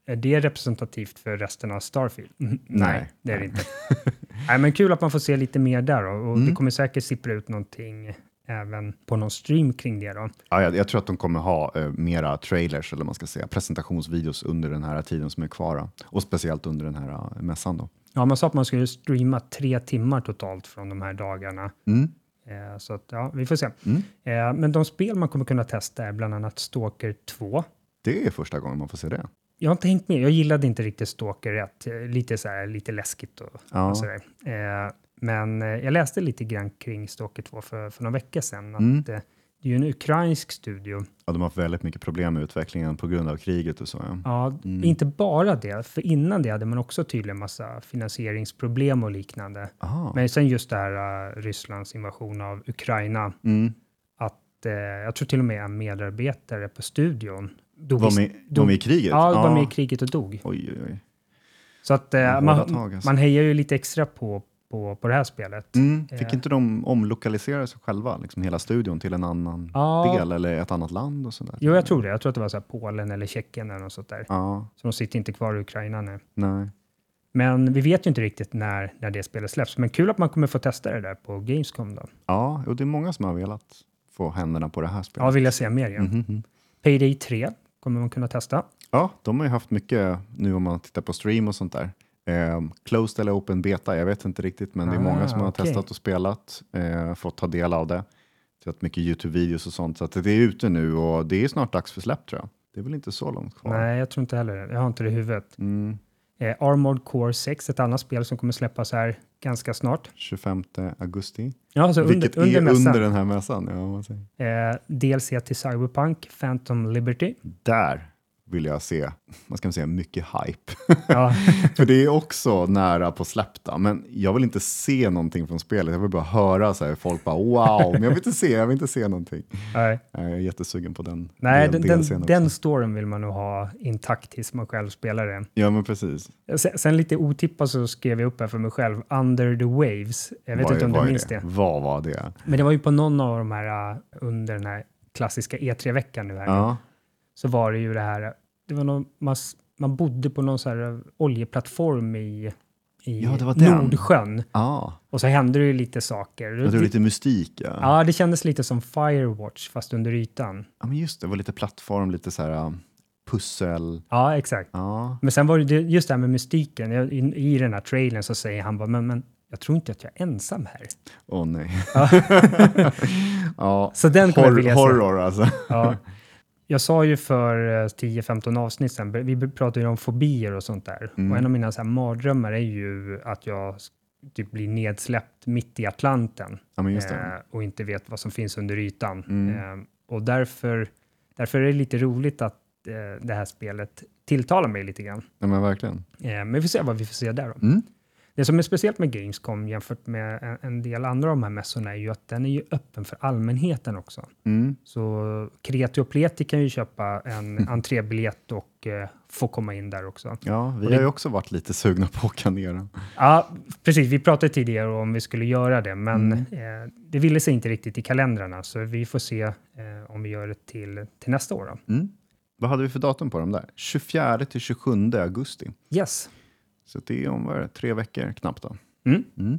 är det representativt för resten av Starfield? Mm, Nej, det är det nej. inte. Nej, men kul att man får se lite mer där då, och Mm. det kommer säkert sippra ut någonting även på någon stream kring det då. Ja, jag, jag tror att de kommer ha eh, mera trailers, eller man ska säga, presentationsvideos under den här tiden som är kvar. då. Och speciellt under den här eh, mässan. Då. Ja, man sa att man skulle streama tre timmar totalt från de här dagarna. Mm. Eh, så att, ja, vi får se. Mm. Eh, men de spel man kommer kunna testa är bland annat Stalker 2. Det är första gången man får se det. Jag har inte hängt med. Jag gillade inte riktigt Stalker 1. Eh, Lite, så här, lite läskigt och, Ja. och sådär. Eh, men jag läste lite grann kring Stalker 2 för, för några veckor sedan. Att, Mm. Det är ju en ukrainsk studio. Ja, de har haft väldigt mycket problem med utvecklingen på grund av kriget och så. Ja. Ja, Mm. Inte bara det, för innan det hade man också tydligen massa finansieringsproblem och liknande. Aha. Men sen just det här uh, Rysslands invasion av Ukraina, Mm. att eh, jag tror till och med en medarbetare på studion dog. Var, med, dog, med i kriget? Ja, var med i kriget och dog. Oj, oj, oj. Så att Ja, hårda man, tag, alltså. man hejar ju lite extra på, på, på det här spelet. Mm. Fick Eh. inte de omlokalisera sig själva, liksom hela studion, till en annan Ja. del eller ett annat land? och sådär? Jo, jag tror det. Jag tror att det var så Polen eller Tjeckien eller något sånt där. Ja, Så de sitter inte kvar i Ukraina nu. nej. Men vi vet ju inte riktigt när, när det spelet släpps. Men kul att man kommer få testa det där på Gamescom då. Ja, och det är många som har velat få händerna på det här spelet. Ja, vill jag se mer igen. Mhm. Payday 3 kommer man kunna testa. Ja, de har ju haft mycket nu om man tittar på stream och sånt där. Eh, closed eller open beta, jag vet inte riktigt, men det är många Ah, som har okej. testat och spelat, eh, fått ta del av det. Sett mycket Youtube-videos och sånt, så att det är ute nu och det är snart dags för släpp tror jag. Det är väl inte så långt kvar. Nej, jag tror inte heller. Jag har inte det i huvudet. Mm, Eh, Armored Core 6, ett annat spel som kommer släppas här ganska snart. 25 augusti, Ja, alltså under, vilket under är mässan. under den här mässan. Ja, man säger. Eh, DLC till Cyberpunk, Phantom Liberty. Där vill jag se, vad ska man säga, mycket hype. Ja. För det är också nära på släppta, men jag vill inte se någonting från spelet. Jag vill bara höra så här, folk bara wow, men jag vill inte se, jag vill inte se någonting. Nej, Jag är jättesugen på den Nej den, den, också. den storyn vill man nog ha intakt tills man själv spelar den. Ja, men precis. Sen, sen lite otippat så skrev jag upp här för mig själv, Under the Waves. Jag vet Vad inte om du minns det. Vad var det? Men det var ju på någon av de här uh, under den här klassiska E3-veckan nu här. Ja, Så var det ju det här, det var någon, man, man bodde på någon så här oljeplattform i, i Ja, det var den. Nordsjön. ah, Och så hände det ju lite saker. det var lite mystik. Ja. Ja, det kändes lite som Firewatch fast under ytan. ja, men just det, det var lite plattform, lite så här pussel. Ja, exakt. Ja, Men sen var det just det här med mystiken. Jag- I, i den här trailern så säger han bara, men, men jag tror inte att jag är ensam här. åh nej. Ja. ja, Så den kommer jag hor- vilja se. horror alltså. Ja. Jag sa ju för eh, 10-15 avsnitt sedan, vi pratade ju om fobier och sånt där. Mm. Och en av mina så här mardrömmar är ju att jag typ blir nedsläppt mitt i Atlanten Ja, eh, och inte vet vad som finns under ytan. Mm. Eh, och därför, därför är det lite roligt att eh, det här spelet tilltalar mig lite grann. Ja, men verkligen. Eh, men vi får se vad vi får se där då. Mm. Det som är speciellt med Gamescom jämfört med en, en del andra av de här mässorna är ju att den är ju öppen för allmänheten också. Mm. Så kreti och pleti kan ju köpa en entrébiljett och eh, få komma in där också. Ja, vi det- har ju också varit lite sugna på att åka ner. Ja, precis. Vi pratade tidigare om vi skulle göra det, men Mm. eh, det ville sig inte riktigt i kalendrarna, så vi får se eh, om vi gör det till, till nästa år. Mm. Vad hade vi för datum på dem där? 24 till 27 augusti. Yes. Så det är om vad är det, tre veckor knappt då. Mm. Mm.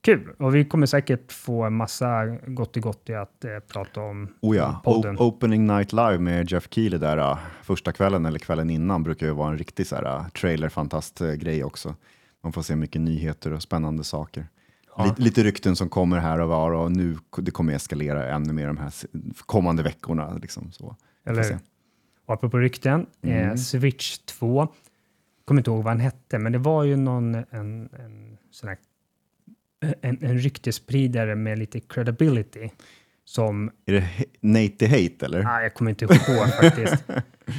Kul! Och vi kommer säkert få en massa gott och gott i att eh, prata om Oh ja, podden. O- Opening Night Live med Jeff Keely där uh, första kvällen eller kvällen innan brukar ju vara en riktig så här, uh, trailer-fantast-grej också. Man får se mycket nyheter och spännande saker. Ja. Lite, lite rykten som kommer här och var och nu det kommer eskalera ännu mer de här kommande veckorna. Liksom, så. Eller apropå rykten, eh, Mm. Switch 2, kommer inte ihåg vad han hette, men det var ju någon en, en, sån här, en, en ryktespridare med lite credibility som, Är det Nate the Hate eller? ah, jag kommer inte ihåg faktiskt,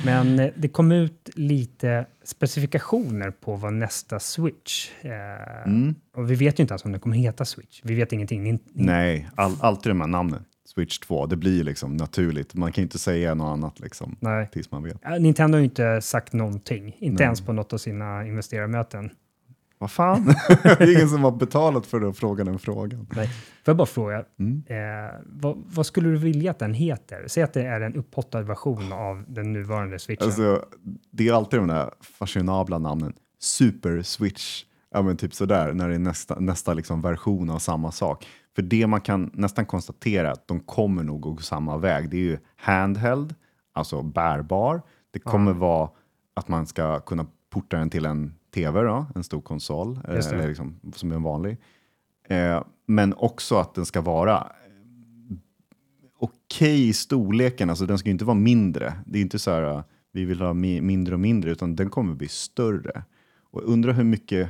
men eh, det kom ut lite specifikationer på vad nästa Switch, eh, Mm. och vi vet ju inte ens om den kommer heta Switch, vi vet ingenting. Ni, ni, Nej, all, alltid de här namnen. Switch 2, det blir liksom naturligt. Man kan ju inte säga något annat liksom, nej. tills man vet. Ja, Nintendo har ju inte sagt någonting, inte Nej. ens på något av sina investerarmöten. Vad fan? det är ingen som har betalat för att fråga den frågan. Nej. Får jag bara fråga, Mm. eh, vad, vad skulle du vilja att den heter? Säg att det är en upphottad version av den nuvarande switchen. Alltså, det är alltid de där fashionabla namnen. Super Switch, ja men typ sådär, när det är nästa, nästa liksom version av samma sak. För det man kan nästan konstatera att de kommer nog gå samma väg. Det är ju handheld, alltså bärbar. Det kommer vara att man ska kunna porta den till en tv, då, en stor konsol, eh, eller liksom, som är en vanlig. Eh, men också att den ska vara eh, okej i storleken, alltså den ska ju inte vara mindre. Det är inte så här, vi vill ha mi- mindre och mindre, utan den kommer bli större. Och undrar hur mycket,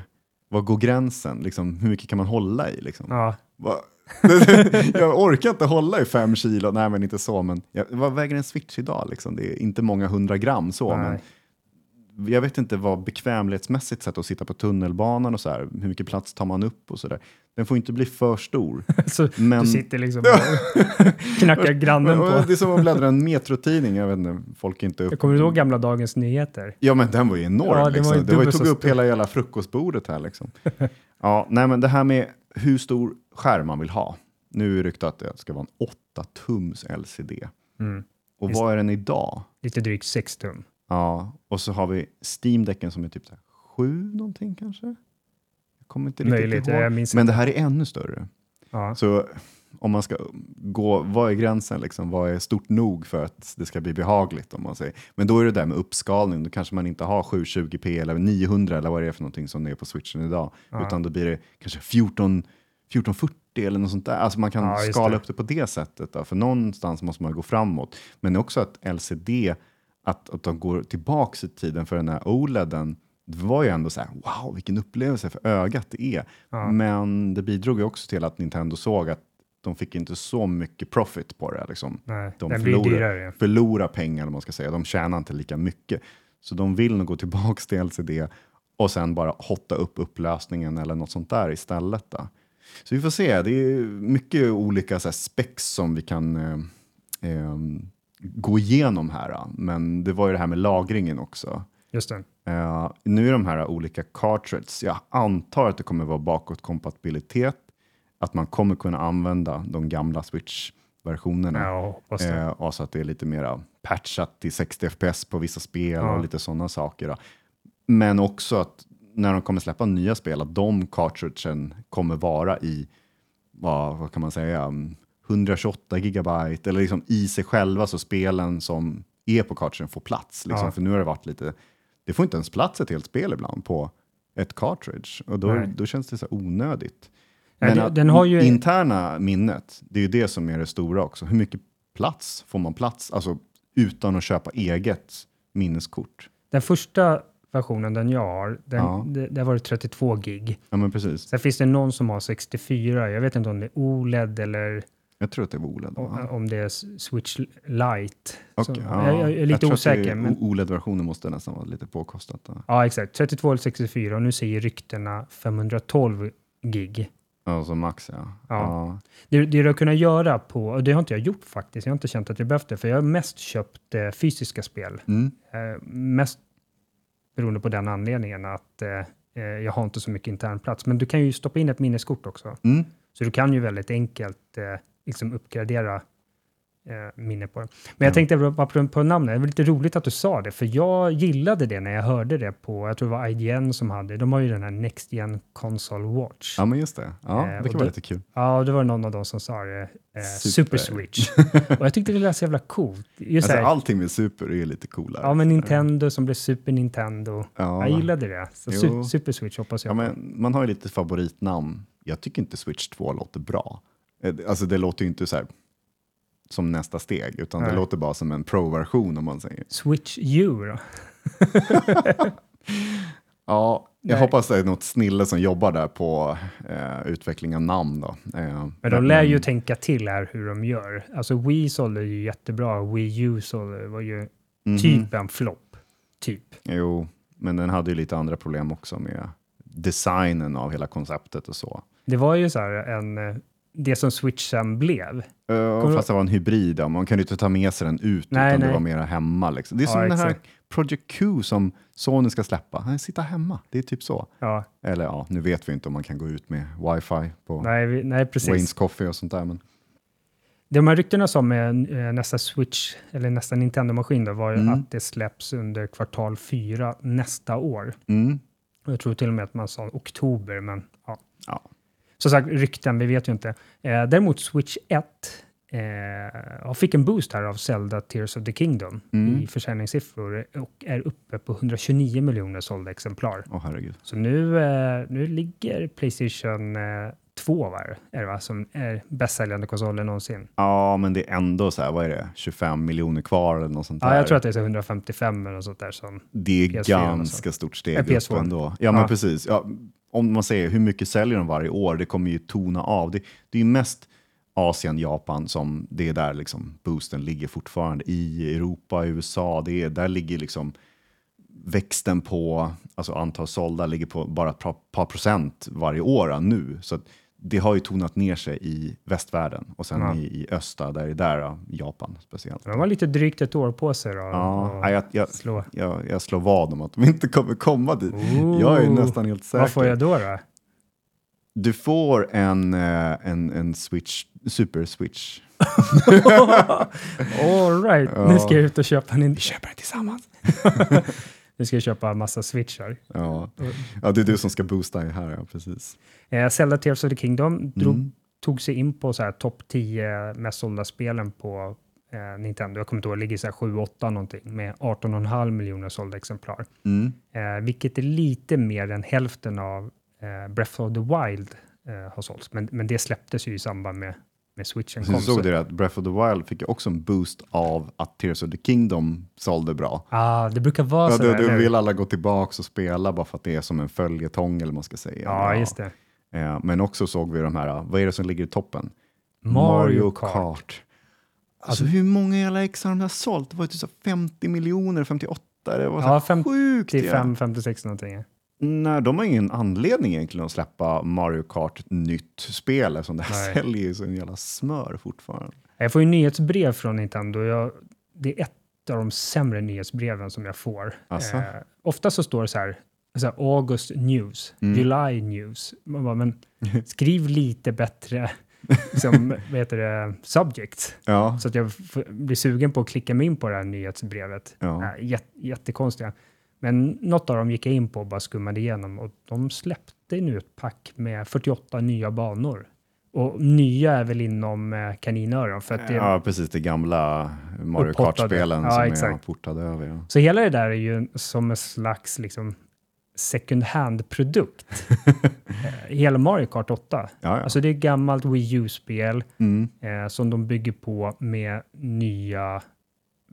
var går gränsen? Liksom, hur mycket kan man hålla i? Liksom? Ja, Va? jag orkar inte hålla i fem kilo, nej men inte så, men jag, vad väger en switch idag? Liksom? Det är inte många hundra gram så, Nej. men jag vet inte vad bekvämlighetsmässigt sett att sitta på tunnelbanan och så här, hur mycket plats tar man upp och så där. Den får inte bli för stor. så Men- du sitter liksom och knackar grannen på. Det är som att bläddra en metrotidning, jag vet inte, folk är inte upp. Jag kommer du ihåg gamla Dagens Nyheter? Ja men den var ju enorm. Ja, liksom. var ju det var ju, tog upp hela jävla frukostbordet här liksom. ja, nej men det här med hur stor skärm man vill ha. Nu är ryktat att det ska vara en 8 tums LCD. Mm. Och Visst. vad är den idag? Lite drygt 6 tum. Ja, och så har vi Steam-däcken som är typ så här, sju någonting kanske? Jag kommer inte riktigt Möjligt, ihåg. Men inte. det här är ännu större. Ja. Så om man ska gå, vad är gränsen liksom? Vad är stort nog för att det ska bli behagligt om man säger? Men då är det där med uppskalning, då kanske man inte har 720p eller 900 eller vad det är för någonting som det är på switchen idag, Ja. utan då blir det kanske 14, 1440 eller något sånt där. Alltså man kan Ja, skala det. upp det på det sättet, då, för någonstans måste man gå framåt. Men också att LCD, att, att de går tillbaks i tiden för den här OLEDen, det var ju ändå så här, wow, vilken upplevelse för ögat det är. Ja. Men det bidrog ju också till att Nintendo såg att de fick inte så mycket profit på det. Liksom. Nej, De förlorar, förlorar pengar, vad man ska säga. De tjänar inte lika mycket. Så de vill nog gå tillbaka till LCD och sen bara hotta upp upplösningen eller något sånt där istället. Då. Så vi får se. Det är mycket olika så specs som vi kan eh, eh, gå igenom här. Men det var ju det här med lagringen också. Just det. Eh, nu är de här olika cartridges, jag antar att det kommer vara bakåtkompatibilitet, att man kommer kunna använda de gamla Switch-versionerna. Ja. Eh, och så att det är lite mer patchat till 60 FPS på vissa spel Ja. och lite sådana saker. Då. Men också att när de kommer släppa nya spel, att de cartridgen kommer vara i, vad, vad kan man säga, mm, 128 gigabyte eller liksom i sig själva så spelen som är på cartridgen får plats. Liksom. Ja. För nu har det varit lite, det får inte ens plats ett helt spel ibland på ett cartridge och då, då känns det så onödigt. Ja, Men det- den har ju- interna minnet, det är ju det som är det stora också. Hur mycket plats får man plats, alltså utan att köpa eget minneskort? Den första versionen, den jag har, den, Ja. det, där var det 32 gig. Ja, men precis. Sen finns det någon som har 64. Jag vet inte om det är OLED eller Jag tror att det var OLED. o- va? om det är Switch Lite. Så, ja. jag, jag är lite att osäker. det- Men, OLED-versionen måste nästan vara lite påkostat. Då. ja, exakt. 32 eller 64 och nu säger ryktena 512 gig. Ja, som max ja. Ja. Det, det du har kunnat göra på, och det har inte jag gjort faktiskt, jag har inte känt att jag behövt det, för jag har mest köpt eh, fysiska spel. Mm. Eh, mest beroende på den anledningen att eh, eh, jag har inte så mycket internplats. Men du kan ju stoppa in ett minneskort också. Mm. Så du kan ju väldigt enkelt eh, liksom uppgradera minne på det. Men jag Ja. tänkte bara på, namnet, det var lite roligt att du sa det, för jag gillade det när jag hörde det på, jag tror det var IGN som hade, de har ju den här Next Gen Console Watch. Ja, men just det. Ja, Eh, det och kan det- vara lite kul. Ja, det var någon av dem som sa det. Eh, Super. Super. Switch. och jag tyckte det lät så jävla coolt. Just Alltså, här, allting med Super är lite coolare. ja, men Nintendo som blev Super Nintendo. Ja. Jag gillade det. Så su- Super Switch hoppas jag Ja, men man har ju lite favoritnamn. Jag tycker inte Switch 2 låter bra. Eh, Alltså det låter ju inte så här som nästa steg, utan det Nej. låter bara som en pro-version om man säger. Switch U då? Ja, jag Nej. hoppas det är något snille som jobbar där på eh, utveckling av namn. Då. Eh, Men de lär ju tänka till här hur de gör. Alltså Wii sålde ju jättebra, Wii U sålde, var ju Mhm. typ en flopp. Typ. Jo, men den hade ju lite andra problem också med designen av hela konceptet och så. Det var ju så här en, eh, det som Switch sen blev. Kommer fast det var en hybrid, ja. man kunde inte ta med sig den ut Nej, utan nej. det var mera hemma. Liksom. Det är Ja, som den här. Project Q som Sony ska släppa. Sitta hemma, det är typ så. Ja, Eller ja, nu vet vi inte om man kan gå ut med wifi på nej, vi, nej precis. Wayne's Coffee och sånt där. Men, De här ryktena som med eh, nästa Switch, eller nästa Nintendo-maskin var ju Mm. att det släpps under kvartal fyra nästa år. mm, Jag tror till och med att man sa oktober, men ja. ja. Som sagt, rykten, vi vet ju inte. Eh, däremot Switch 1 eh, fick en boost här av Zelda Tears of the Kingdom Mm. i försäljningssiffror och är uppe på 129 miljoner sålda exemplar. Åh herregud. Så nu, eh, nu ligger Playstation eh, 2 va, är det va, som är bäst säljande konsolen någonsin. Ja, men det är ändå så här, vad är det, 25 miljoner kvar eller något sånt där. Ja, jag tror att det är så 155 eller något sånt där som... Det är PS4 ganska stort steg upp PS4. ändå. Ja, men Ja. precis. Ja, om man säger hur mycket säljer de varje år, det kommer ju tona av. Det, det är ju mest Asien, Japan som det är där liksom boosten ligger fortfarande. I Europa, USA, det är, där ligger liksom växten på alltså antal sålda ligger på bara ett par, par procent varje år nu. Så att det har ju tonat ner sig i västvärlden och sen Ja. i, i östa, där är där ja, Japan speciellt. De har lite drygt ett år på sig då. Ja, jag, jag, slå. jag, jag slår vad om att de inte kommer komma dit. Jag är Ooh. nästan helt säker. Vad får jag då? då? Du får en, eh, en, en switch, super switch. All right, Ja. nu ska jag ut och köpa en... Vi köper den tillsammans. nu ska jag köpa massa switchar. Ja. ja, det är du som ska boosta här, ja precis. Eh, Zelda Tears of the Kingdom drog, Mm. tog sig in på så här topp 10 mest sålda spelen på eh, Nintendo. Jag kommer inte ihåg, det ligger så här 7-8 någonting med 18,5 miljoner sålda exemplar. Mm. Eh, vilket är lite mer än hälften av eh, Breath of the Wild eh, har sålts. Men, men det släpptes ju i samband med, med switchen Så kom. du såg så- det att Breath of the Wild fick också en boost av att Tears of the Kingdom sålde bra. Ah, det brukar vara Ja, så då, vill alla gå tillbaka och spela bara för att det är som en följetong eller vad man ska säga. Ja, just det. Eh, Men också såg vi de här, vad är det som ligger i toppen? Mario Kart. Alltså hur många jävla ex har de där sålt? Det var ju typ så 50 miljoner, 58. Det var så Ja, ja, 50, sjukt. ja. 55, 56 någonting. Nej, de har ingen anledning egentligen att släppa Mario Kart nytt spel eftersom det här Nej. säljer ju som jävla smör fortfarande. Jag får ju nyhetsbrev från Nintendo. Jag, det är ett av de sämre nyhetsbreven som jag får. Eh, ofta så står det så här, så här August news, Mm. July news. Man bara, men skriv lite bättre liksom, vad heter det, subject. Ja, Så att jag blir sugen på att klicka mig in på det här nyhetsbrevet. ja. Äh, jät, jättekonstiga. Men något av dem gick jag in på och bara skummade igenom och de släppte nu ett pack med 48 nya banor. Och nya är väl inom eh, kaninöron för att det, ja, precis. Det gamla Mario. Kart-spelen Ja, som är portade över. Ja. Så hela det där är ju som en slags liksom, second hand-produkt. Eh, hela Mario Kart 8. Ja, ja. Alltså det är gammalt Wii U-spel Mm. eh, som de bygger på med nya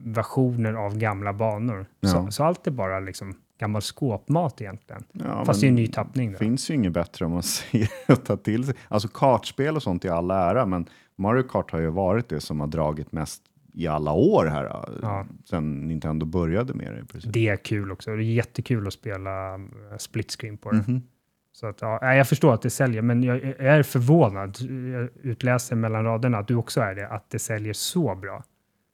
versioner av gamla banor. Ja. Så, så allt är bara liksom gammal skåpmat egentligen. Ja, Fast det är en ny tappning. Det finns ju inget bättre om man säger att ta till sig. Alltså kartspel och sånt i all ära, men Mario Kart har ju varit det som har dragit mest i alla år här, Ja. sen Nintendo började med det. i princip. Det är kul också. Det är jättekul att spela eh, split screen på det. Mhm. Så att, ja, jag förstår att det säljer, men jag, jag är förvånad. Jag utläser mellan raderna att du också är det, att det säljer så bra.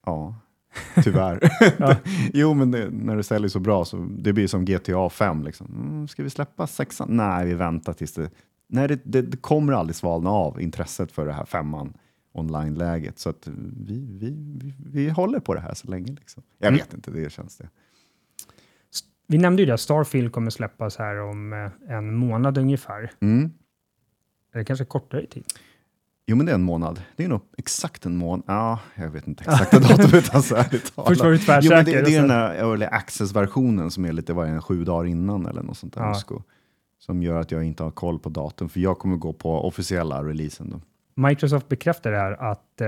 Ja, tyvärr. Ja. jo, men det, när det säljer så bra så det blir som GTA 5. Liksom. Mm, ska vi släppa sexan? Nej, vi väntar tills det... Nej, det, det, det kommer aldrig svalna av intresset för det här femman online-läget. Så att vi, vi, vi, vi håller på det här så länge. Liksom. Jag Mm. vet inte, det känns det. Vi nämnde ju det, Starfield kommer släppas här om eh, en månad ungefär. Mm. Eller kanske kortare tid. Jo, men det är en månad. Det är nog exakt en månad. Ja, jag vet inte exakta datumet. Alltså, ärligt talat. Först var du Jo, tvärsäker. men det, det är den där early access-versionen som är lite vad är det, sju dagar innan eller något sånt där. Ja. Sko, som gör att jag inte har koll på datum. För jag kommer gå på officiella releasen då. Microsoft bekräftar det här att eh,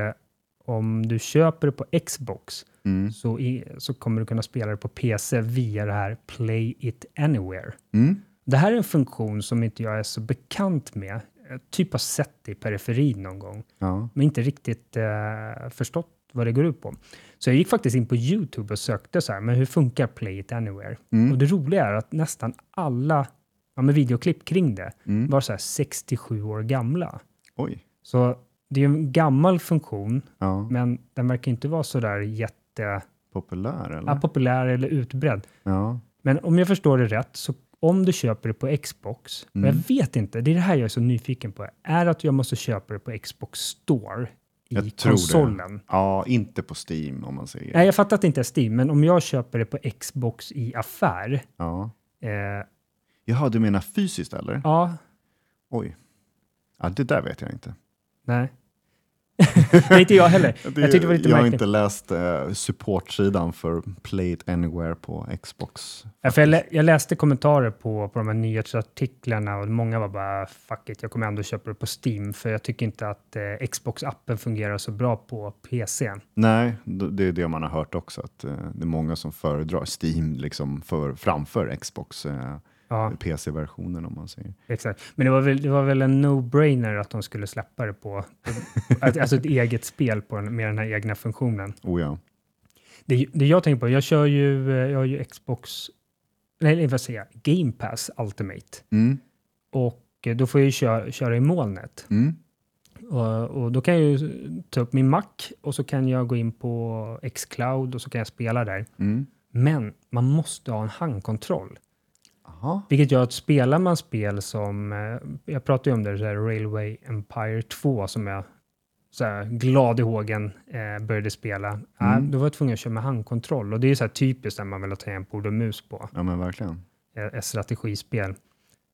om du köper det på Xbox Mm. så, i, så kommer du kunna spela det på PC via det här Play It Anywhere. Mm. Det här är en funktion som inte jag är så bekant med. Jag typ har sett det i periferin någon gång, Ja. men inte riktigt eh, förstått vad det går ut på. Så jag gick faktiskt in på YouTube och sökte så här, men hur funkar Play It Anywhere? Mm. Och det roliga är att nästan alla ja, med videoklipp kring det Mm. var så här 67 år gamla. Oj. Så det är en gammal funktion, Ja. men den verkar inte vara så där jätte Populär eller? ja, populär eller utbredd. Ja. Men om jag förstår det rätt, så om du köper det på Xbox, och jag Mm. vet inte, det är det här jag är så nyfiken på, är att jag måste köpa det på Xbox Store i Jag tror det. konsolen. ja, inte på Steam om man säger. Nej, jag fattar att det inte är Steam, men om jag köper det på Xbox i affär, Ja. eh, Jaha, du menar fysiskt eller? ja, Oj. Ja, det där vet jag inte. nej. Nej, inte jag heller. Jag tyckte det var lite jag har märkligt. inte läst uh, supportsidan för Play It Anywhere på Xbox. Ja, för jag, lä- jag läste kommentarer på, på de här nyhetsartiklarna och många var bara fuck it, jag kommer ändå köpa det på Steam för jag tycker inte att eh, Xbox-appen fungerar så bra på PC. Nej, det är det man har hört också, att eh, det är många som föredrar Steam liksom för, framför Xbox eh, Ja, PC-versionen om man säger. exakt. Men det var väl, det var väl en no-brainer att de skulle släppa det på, alltså ett eget spel på med den här egna funktionen. Oh ja. Det, det jag tänker på, jag kör ju, jag har ju Xbox, nej vad säger jag, Game Pass Ultimate Mm. och eh, då får jag ju köra, köra i molnet. Mm. Och, och då kan jag ju ta upp min Mac och så kan jag gå in på Xcloud och så kan jag spela där. Mm. Men man måste ha en handkontroll. Aha. Vilket gör att spelar man spel som, eh, jag pratade ju om det, så här Railway Empire 2 som jag så här, glad i hågen eh, började spela. Ja, Mm. då var jag tvungen att köra med handkontroll och det är så här typiskt när man vill ha tangentbord och mus på Ja men verkligen. eh, ett strategispel.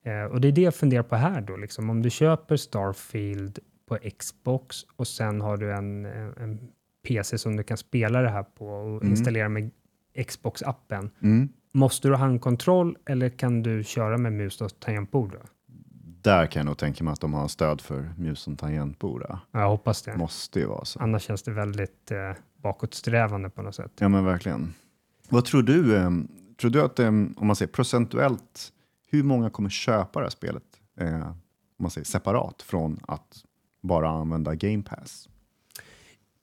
Eh, och det är det jag funderar på här då, liksom. om du köper Starfield på Xbox och sen har du en, en, en PC som du kan spela det här på och Mm. installera med Xbox-appen. Mm. Måste du ha handkontroll eller kan du köra med mus och tangentbord? Då? Där kan jag nog tänka mig att de har stöd för mus och tangentbord. Ja, jag hoppas det. Måste ju vara så. Annars känns det väldigt eh, bakåtsträvande på något sätt. Ja men verkligen. Vad tror du? Eh, tror du att eh, om man säger procentuellt, hur många kommer köpa det här spelet? Eh, om man säger separat från att bara använda Game Pass.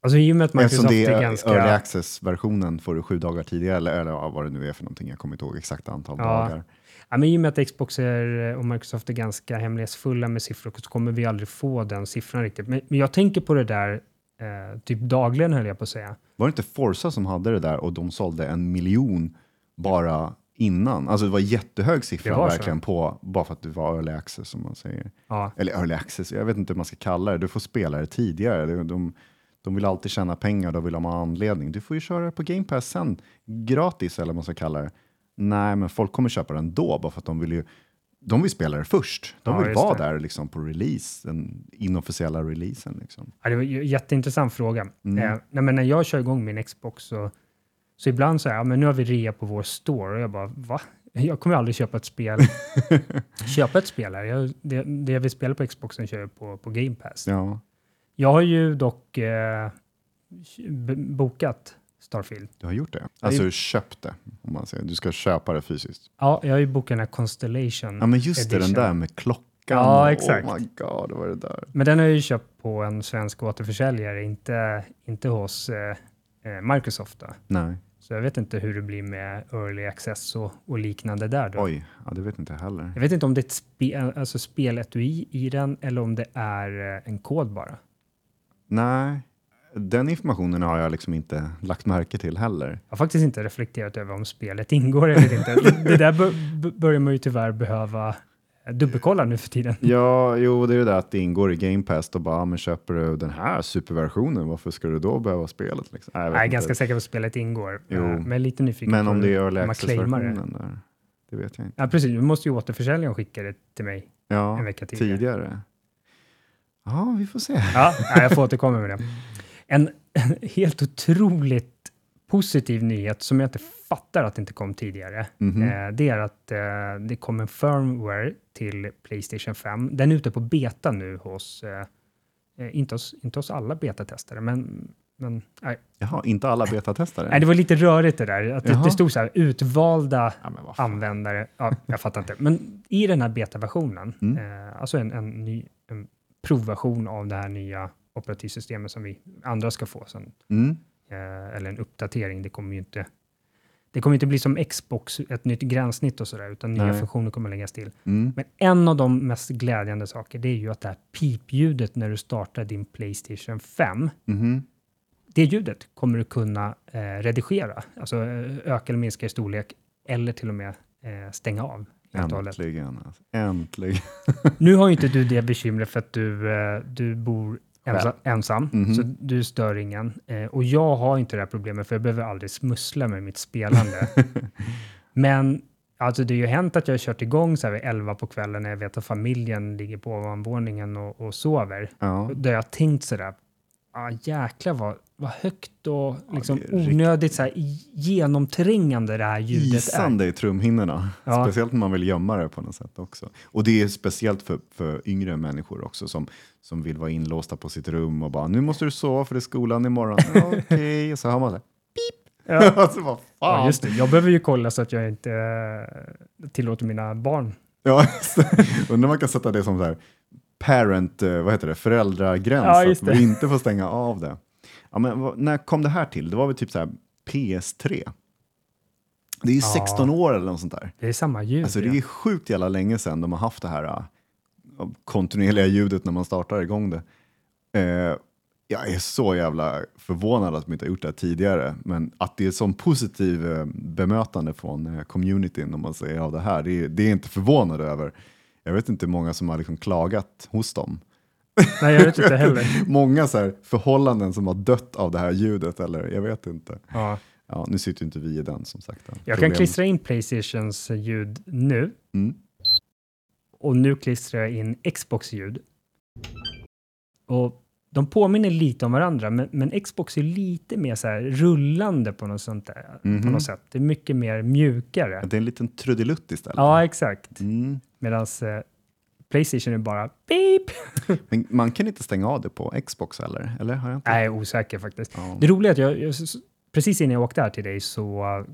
Alltså i och med att Eftersom Microsoft det är är ganska... early access-versionen får du sju dagar tidigare, eller, eller vad det nu är för någonting. Jag kommer inte ihåg exakt antal Ja. dagar. Ja, men I och med att Xbox är, och Microsoft är ganska hemlighetsfulla med siffror så kommer vi aldrig få den siffran riktigt. Men, men jag tänker på det där eh, typ dagligen höll jag på att säga. Var det inte Forza som hade det där och de sålde en miljon bara innan? Alltså det var jättehög siffra var så. verkligen på, bara för att det var early access som man säger. Ja, Eller early access, jag vet inte hur man ska kalla det. Du får spela det tidigare. De, de, de vill alltid tjäna pengar, de vill ha anledning. Du får ju köra det på Game Pass sen, gratis eller vad man ska kalla det. Nej, men folk kommer köpa den då bara för att de vill ju de vill spela det först. De vill vara det. där liksom på release, den inofficiella releasen. Liksom. Ja, det var en jätteintressant fråga. Mm. Eh, nej, men när jag kör igång min Xbox så, så ibland så här, ja, men nu har vi rea på vår store och jag bara, va? Jag kommer aldrig köpa ett spel. köpa ett spel här. Jag, det, det jag vill spela på Xboxen kör jag på, på Game Pass. Ja. Jag har ju dock eh, bokat Starfield. Du har gjort det? Alltså köpt det, om man säger. Du ska köpa det fysiskt. Ja, jag har ju bokat den här Constellation. Ja, men just det, den där med klockan. Ja, och- exakt. Oh my god, vad var det där? Men den har jag ju köpt på en svensk återförsäljare, inte, inte hos eh, eh, Microsoft. Då. Nej, Så jag vet inte hur det blir med early access och, och liknande där. Då. oj, ja, det vet inte heller. Jag vet inte om det är ett spe, alltså speletui i den eller om det är eh, en kod bara. Nej, den informationen har jag liksom inte lagt märke till heller. Jag har faktiskt inte reflekterat över om spelet ingår eller inte. Det, där bör- bör- börjar man ju tyvärr behöva eh, dubbelkolla nu för tiden. Ja, jo, det är det där att det ingår i Game Pass. Då bara, men köper du den här superversionen, varför ska du då behöva spelet? Liksom? Nej, jag Jag är ganska säker på att spelet ingår, Jo. eh, men lite nyfiken Men på om det är early access-versionen där, det vet jag inte. Ja, precis. Nu måste ju återförsäljaren skicka det till mig Ja, en vecka tidigare. tidigare. Ja, vi får se. Ja, jag får återkomma med det. En, helt otroligt positiv nyhet som jag inte fattar att det inte kom tidigare. Mhm. Eh, det är att eh, det kom en firmware till Playstation 5. Den är ute på beta nu hos, eh, inte, hos inte hos alla betatestare, men, men nej. Jaha, inte alla betatestare? nej, det var lite rörigt det där. Att det, det stod så här, utvalda ja, användare. Ja, jag fattar inte. Men i den här betaversionen, Mm. eh, alltså en, en, ny, en provversion av det här nya operativsystemet som vi andra ska få sen, Mm. eh, eller en uppdatering. Det kommer ju inte det kommer inte bli som Xbox, ett nytt gränssnitt och sådär, utan nya Nej. funktioner kommer läggas till. Mm. Men en av de mest glädjande saker, det är ju att det här pipljudet när du startar din Playstation 5, Mhm. det ljudet kommer du kunna eh, redigera, alltså eh, öka eller minska i storlek, eller till och med eh, stänga av. Äntligen. Alltså. Äntligen. Nu har ju inte du det bekymret för att du, eh, du bor ensa, ensam, Mhm. så du stör ingen. Eh, och jag har inte det här problemet, för jag behöver aldrig smussla med mitt spelande. Men alltså, det har ju hänt att jag har kört igång så här vid 11 på kvällen när jag vet att familjen ligger på ovanvåningen och, och sover. Ja. Där jag har tänkt sådär, ah, jäklar vad, vad högt och liksom är riktigt- onödigt så här, genomträngande det här ljudet är. Isande i trumhinnorna. Ja. Speciellt när man vill gömma det på något sätt också. Och det är speciellt för, för yngre människor också som, som vill vara inlåsta på sitt rum och bara nu måste du sova för det är skolan imorgon. Ja, Okej, och så har man det. Ja. alltså vad fan. Ja, just det. Jag behöver ju kolla så att jag inte eh, tillåter mina barn. Ja. Undrar man kan sätta det som så här parent, eh, vad heter det, föräldragräns, Ja, att vi inte får stänga av det. Ja, men när kom det här till? Det var väl typ så här PS3? Det är ju Ja. 16 år eller något sånt där. Det är samma ljud. Alltså det ja. är sjukt jävla länge sedan de har haft det här äh, kontinuerliga ljudet när man startar igång det. Eh, jag är så jävla förvånad att de inte har gjort det här tidigare, men att det är sån positiv eh, bemötande från eh, communityn om man säger av det här, det är, det är inte förvånad över. Jag vet inte hur många som har liksom klagat hos dem. Nej, jag vet inte heller. Många så här förhållanden som har dött av det här ljudet, eller jag vet inte. Ja. Ja, nu sitter inte vi i den som sagt. då. Jag kan Problem- klistra in Playstations ljud nu Mm. och nu klistrar jag in Xbox ljud. Och de påminner lite om varandra, men, men Xbox är lite mer så rullande på något sånt där, på Mhm. något sätt. Det är mycket mer mjukare. Det är en liten trudelutt istället. Ja, exakt. Mm. Medan eh, Playstation är bara beep. Men man kan inte stänga av det på Xbox heller? Eller har jag inte? Nej, jag är osäker faktiskt. Ja. Det roliga är att jag, jag, precis innan jag åkte här till dig så uh,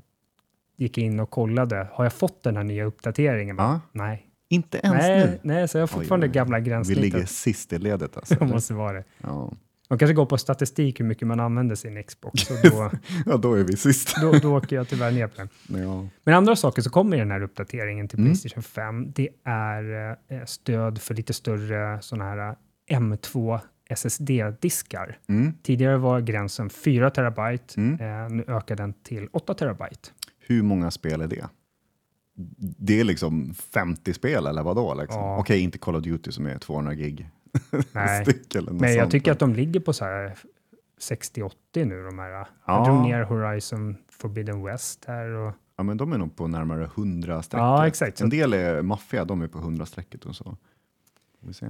gick jag in och kollade. Har jag fått den här nya uppdateringen? Ja. Nej, Inte ens nej, nu? nej, så jag har fortfarande Oj, oj, gamla Vi gränssnittet. ligger sist i ledet alltså. Det måste vara det. ja. De kanske går på statistik hur mycket man använder sin Xbox och då, ja, då är vi sist. då, då åker jag tyvärr ner på den. ja. Men andra saker som kommer i den här uppdateringen till Mm. Playstation 5, det är eh, stöd för lite större sådana här eh, M2 SSD-diskar. Mm. Tidigare var gränsen 4 terabyte, Mm. eh, nu ökar den till 8 terabyte. Hur många spel är det? Det är liksom 50 spel eller vad då? Liksom? Ja. Okej, inte Call of Duty som är 200 gig. Nej, styck eller något men jag sånt. tycker att de ligger på så här 60-80 nu de här. Ja. Jag drog ner Horizon Forbidden West här och Ja, men de är nog på närmare 100 strecket. Ja, exakt. En del är maffia, de är på 100 strecket och så. Vi se.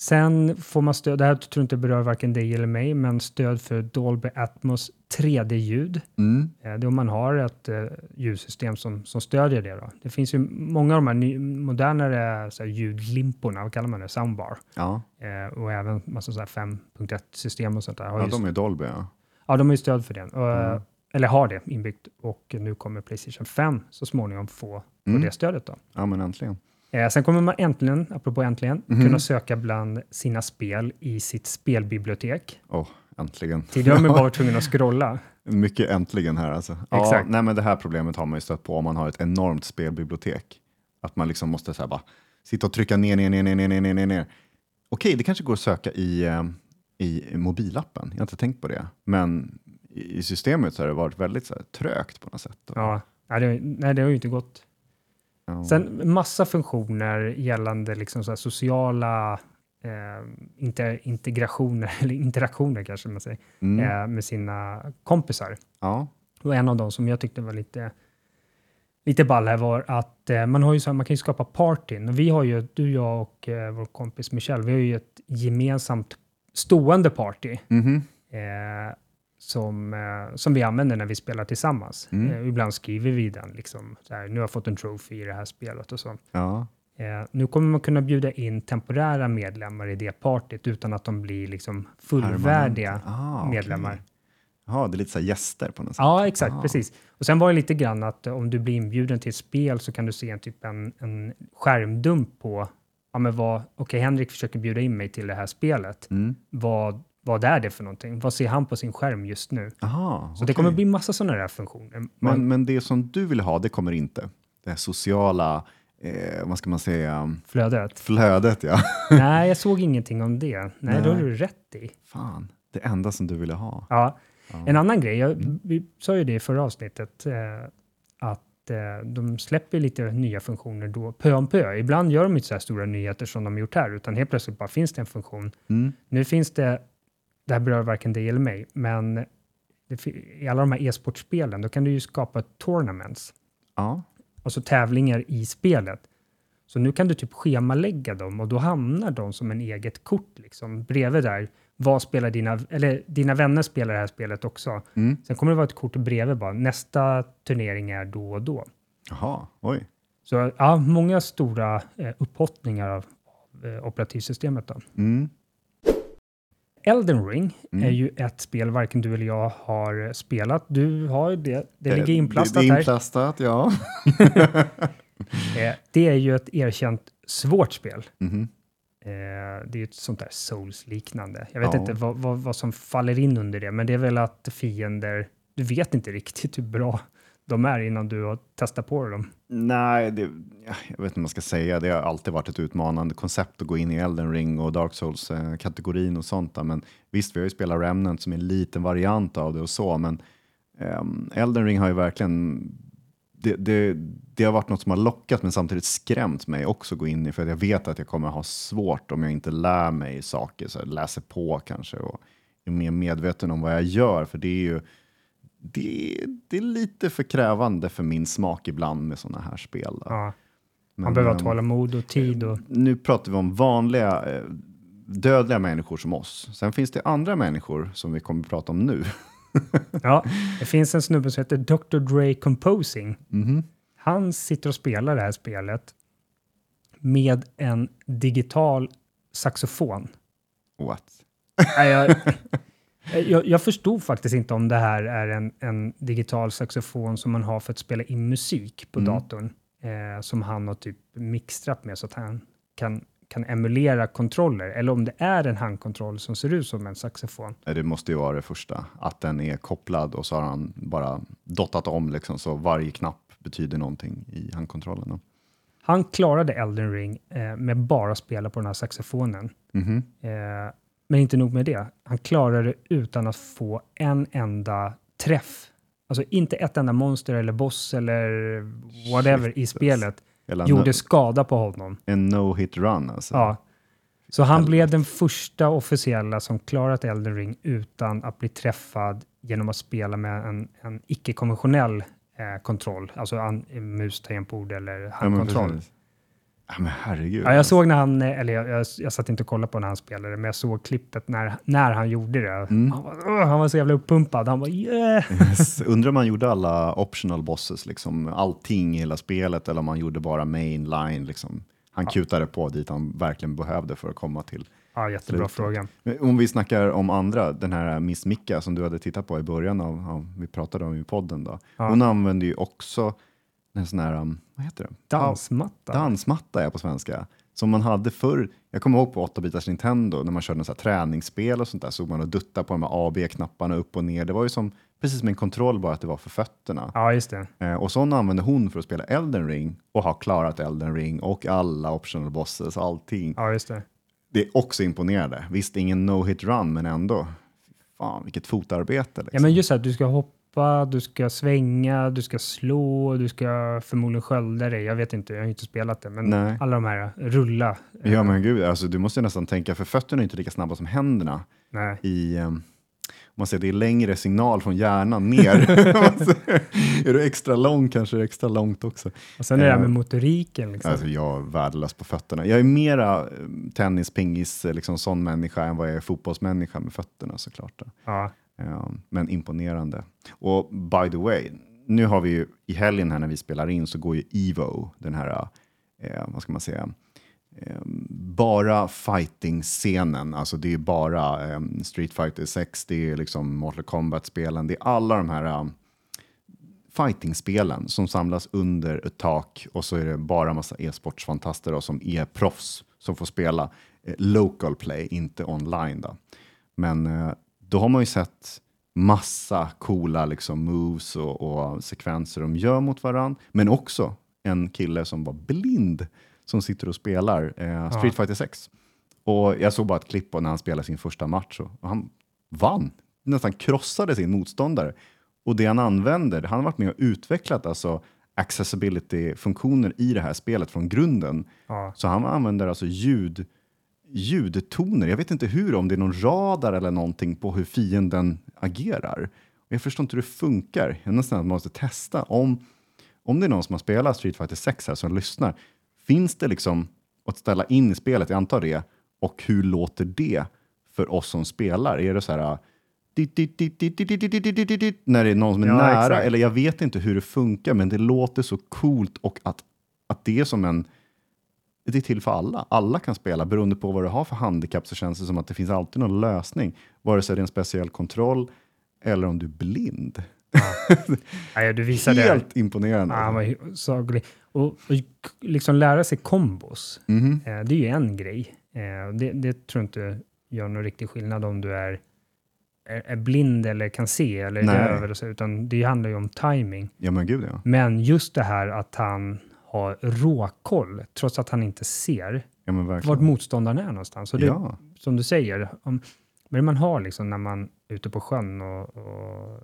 Sen får man stöd, det här tror jag inte berör varken dig eller mig, men stöd för Dolby Atmos 3D-ljud. Mm. Eh, Det om man har ett eh, ljudsystem som, som stödjer det. Då. Det finns ju många av de här ny, modernare så här, ljudlimporna, vad kallar man det, soundbar, Ja, eh, och även massa så här 5.1-system och sånt där. Har ja de är Dolby. Ja. ja, de har ju stöd för och, Mm. eller har det inbyggt, och nu kommer Playstation 5 så småningom få, få Mm. det stödet. Då. ja, men äntligen. Eh, sen kommer man äntligen, apropå äntligen, Mhm. kunna söka bland sina spel i sitt spelbibliotek. Åh, äntligen. Tidigare har man bara varit tvungen att scrolla. Mycket äntligen här alltså. Ja, Exakt. nej, men det här problemet har man ju stött på om man har ett enormt spelbibliotek. Att man liksom måste så här bara sitta och trycka ner, ner, ner, ner, ner, ner, ner, ner. Okej, det kanske går att söka i, eh, i mobilappen. Jag har inte tänkt på det. Men i i systemet så har det varit väldigt så här, trögt på något sätt. Ja, nej, det, nej, det har ju inte gått. Ja. Sen massa funktioner gällande liksom så sociala eh, inter, integrationer, eller interaktioner kanske man säger, Mm. eh, med sina kompisar. ja. Och en av dem som jag tyckte var lite, lite ball här var att eh, man, har ju så här, man kan ju skapa partyn. Och vi har ju, du, jag och eh, vår kompis Michelle, vi har ju ett gemensamt stående party. Mhm. Som, eh, som vi använder när vi spelar tillsammans. Mm. Eh, ibland skriver vi den, liksom, så här, nu har jag fått en trophy i det här spelet och så. ja. Eh, nu kommer man kunna bjuda in temporära medlemmar i det partyt utan att de blir liksom fullvärdiga Ah, medlemmar. Ja, det är lite så här gäster på något sätt. Ja, exakt, Ah. precis. Och sen var det lite grann att om du blir inbjuden till ett spel så kan du se en typ en, en skärmdump på, ja men vad, okej Henrik försöker bjuda in mig till det här spelet. Mm. Vad, vad är det för någonting? Vad ser han på sin skärm just nu? Aha, Så det kommer bli massa sådana där funktioner. Man, Men, men det som du vill ha, det kommer inte. Det här sociala, eh, vad ska man säga, flödet. flödet ja. Nej, jag såg ingenting om det. Nej, då har Nej. du rätt i. Fan, det enda som du ville ha. Ja. Ja. En annan grej, jag, vi sa ju det i förra avsnittet, eh, att eh, de släpper lite nya funktioner då, pö om pö. Ibland gör de inte så här stora nyheter som de gjort här, utan helt plötsligt bara finns det en funktion. Mm. Nu finns det, det här berör varken dig eller mig, men det, i alla de här e-sportspelen, då kan du ju skapa tournaments, Ja. alltså tävlingar i spelet. Så nu kan du typ schemalägga dem och då hamnar de som en eget kort liksom bredvid där. Vad spelar dina, eller dina vänner spelar det här spelet också. Mm. Sen kommer det vara ett kort bredvid bara. Nästa turnering är då och då. Jaha, oj. Så ja, många stora eh, upphottningar av, av eh, operativsystemet. Då. Mm. Elden Ring Mm. är ju ett spel varken du eller jag har spelat. Du har ju det. Det ligger Eh, inplastat det, det är här. inplastat, ja. Eh, det är ju ett erkänt svårt spel. Eh, det är ju ett sånt där Souls-liknande. Jag vet Ja. inte vad, vad, vad som faller in under det, men det är väl att fiender, du vet inte riktigt hur bra de är innan du har testat på dem. Nej, det, jag vet inte vad man ska säga. Det har alltid varit ett utmanande koncept att gå in i Elden Ring och Dark Souls-kategorin och sånt. där. Men visst, vi har ju spelat Remnant som är en liten variant av det och så, men um, Elden Ring har ju verkligen det, det, det har varit något som har lockat men samtidigt skrämt mig också att gå in i för att jag vet att jag kommer ha svårt om jag inte lär mig saker, så läser på kanske och är mer medveten om vad jag gör. För det är ju det, det är lite för krävande för min smak ibland med sådana här spel. Ja, Men, man behöver ha ehm, tålamod och tid. Och, nu pratar vi om vanliga eh, dödliga människor som oss. Sen finns det andra människor som vi kommer att prata om nu. ja, det finns en snubbe som heter Dr. Dre Composing. Mhm. Han sitter och spelar det här spelet med en digital saxofon. What? Nej, jag, jag, jag förstod faktiskt inte om det här är en, en digital saxofon som man har för att spela in musik på Mm. datorn. eh, som han har typ mixtrat med så att han kan, kan emulera kontroller, eller om det är en handkontroll som ser ut som en saxofon. Det måste ju vara det första, att den är kopplad och så har han bara dottat om liksom, så varje knapp betyder någonting i handkontrollen. då. Han klarade Elden Ring eh, med bara spela på den här saxofonen. Mhm. Eh, men inte nog med det, han klarade det utan att få en enda träff. Alltså inte ett enda monster eller boss eller whatever i Shit, spelet Eller gjorde no, skada på honom. en no-hit run alltså. Ja. Så han Helvete. blev den första officiella som klarat Elden Ring utan att bli träffad genom att spela med en, en icke-konventionell eh, kontroll, alltså an, mus, tangentbord eller Ja, handkontroll. precis. Ja, men herregud. Ja, jag alltså. såg när han, eh, eller jag, jag, jag satt inte och kollade på när han spelade, men jag såg klippet när, när han gjorde det. Mm. Han, var, han var så jävla uppumpad. Han var yeah! Yes. Undrar om man gjorde alla optional bosses, liksom allting i hela spelet, eller om man gjorde bara mainline. Liksom. Han kutade på dit han verkligen behövde för att komma till. Ja, jättebra fråga. Om vi snackar om andra, den här Miss Micka som du hade tittat på i början av, av vi pratade om i podden då. Ja. Hon använde ju också en sån här, um, vad heter det? Dansmatta. Dansmatta är på svenska. Som man hade förr, jag kommer ihåg på 8-bitars Nintendo när man körde en sån här träningsspel och sånt där, såg man och dutta på de här A och B-knapparna upp och ner. Det var ju som, precis som en kontroll bara att det var för fötterna. Ja, just det. Eh, och sån använde hon för att spela Elden Ring och har klarat Elden Ring och alla optional bosses, allting. Ja, just det. Det är också imponerande. Visst, ingen no-hit run, men ändå. Fan, vilket fotarbete. Liksom. Ja, men just så att du ska hoppa, du ska svänga, du ska slå, du ska förmodligen skölda dig. Jag vet inte, jag har inte spelat det, men Nej. alla de här, rulla. Ja, men gud, alltså, du måste nästan tänka, för fötterna är inte lika snabba som händerna. Nej. I, um, man säger, det är längre signal från hjärnan ner. är du extra lång kanske det är extra långt också. Och sen är det här med Eh, motoriken. Liksom. Alltså, jag är värdelös på fötterna. Jag är mera eh, tennis, pingis, eh, liksom sån människa än vad jag är fotbollsmänniska med fötterna såklart. Ja. Ehm, men imponerande. Och by the way, nu har vi ju i helgen här när vi spelar in så går ju Evo, den här, eh, vad ska man säga, eh, bara fighting-scenen. Alltså det är bara eh, Street Fighter 6, det är liksom Mortal Kombat-spelen, det är alla de här eh, fighting-spelen som samlas under ett tak och så är det bara massa e-sportsfantaster då, som är proffs som får spela eh, local play, inte online. Då. Men eh, då har man ju sett massa coola liksom, moves och, och sekvenser de gör mot varandra, men också en kille som var blind som sitter och spelar eh, Street Fighter 6. Och jag såg bara ett klipp på när han spelade sin första match och, och han vann, nästan krossade sin motståndare. Och det han använder, han har varit med och utvecklat alltså accessibility-funktioner i det här spelet från grunden. Ja. Så han använder alltså ljud, ljudtoner. Jag vet inte hur, om det är någon radar eller någonting på hur fienden agerar. Jag förstår inte hur det funkar. Jag nästan att man måste testa. Om, om det är någon som har spelat Street Fighter 6 här som lyssnar, finns det liksom att ställa in i spelet, jag antar det, och hur låter det för oss som spelar? Är det så här när det är någon som är ja, nära, exakt. eller jag vet inte hur det funkar, men det låter så coolt och att, att det är som en det är till för alla. Alla kan spela. Beroende på vad du har för handikapp så känns det som att det finns alltid någon lösning. Vare sig det är en speciell kontroll eller om du är blind. Nej, du visade Helt imponerande. Ja, saglig. Och, och liksom lära sig kombos, eh, det är ju en grej. Eh, det, det tror jag inte gör någon riktig skillnad om du är, är, blind eller kan se eller döv eller så, utan det handlar ju om timing. Ja men gud ja. Men just det här att han har råkoll, trots att han inte ser Ja men vart motståndaren är någonstans. Och det, Ja. Som du säger, om, det man har liksom när man är ute på sjön och, och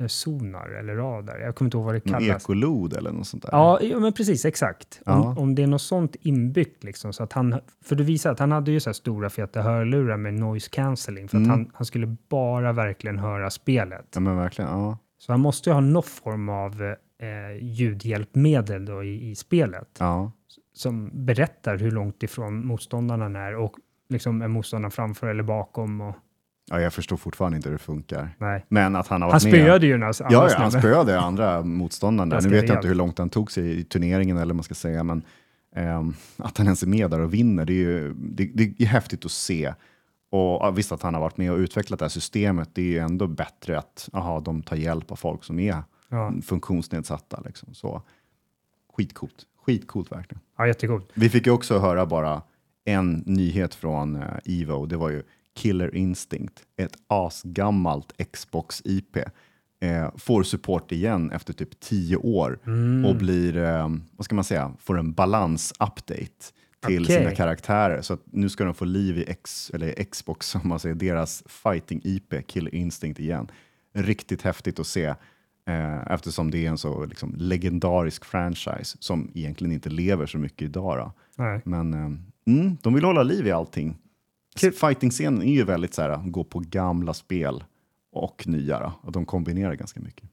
eh, sonar eller radar. Jag kommer inte ihåg vad det Någon kallas. ekolod eller något sånt där. Ja, ja, men precis, exakt. Om, Ja. om det är något sånt inbyggt, liksom, så att han, för du visar att han hade ju så här stora feta hörlurar med noise cancelling, för att Mm. han, han skulle bara verkligen höra spelet. Ja men verkligen. Ja. Så han måste ju ha någon form av eh, ljudhjälpmedel då i, i spelet, ja. som berättar hur långt ifrån motståndaren han är och liksom är motståndaren framför eller bakom. Och, Ja, jag förstår fortfarande inte hur det funkar. nej. Men att han har Han varit med. spöade ju andra Ja, ja, han spöade andra motståndaren där. Nu vet jag inte hur långt han tog sig i turneringen eller man ska säga, men ehm, att han ens är med där och vinner, det är ju det, det är häftigt att se. Och visst att han har varit med och utvecklat det här systemet, det är ju ändå bättre att aha, de tar hjälp av folk som är Ja. funktionsnedsatta. Liksom. Så, skitcoolt. Skitcoolt verkligen. Ja, jättegod. Vi fick ju också höra bara en nyhet från uh, Evo. Det var ju Killer Instinct, ett asgammalt Xbox-IP. Eh, får support igen efter typ tio år Mm. och blir, eh, vad ska man säga, får en balans-update till Okej. sina karaktärer. Så att nu ska de få liv i X, eller Xbox, som man säger, deras fighting-IP, Killer Instinct igen. Riktigt häftigt att se eh, eftersom det är en så liksom, legendarisk franchise som egentligen inte lever så mycket idag. Men eh, mm, de vill hålla liv i allting. Fighting-scenen är ju väldigt så här, gå på gamla spel och nya. Då, och de kombinerar ganska mycket.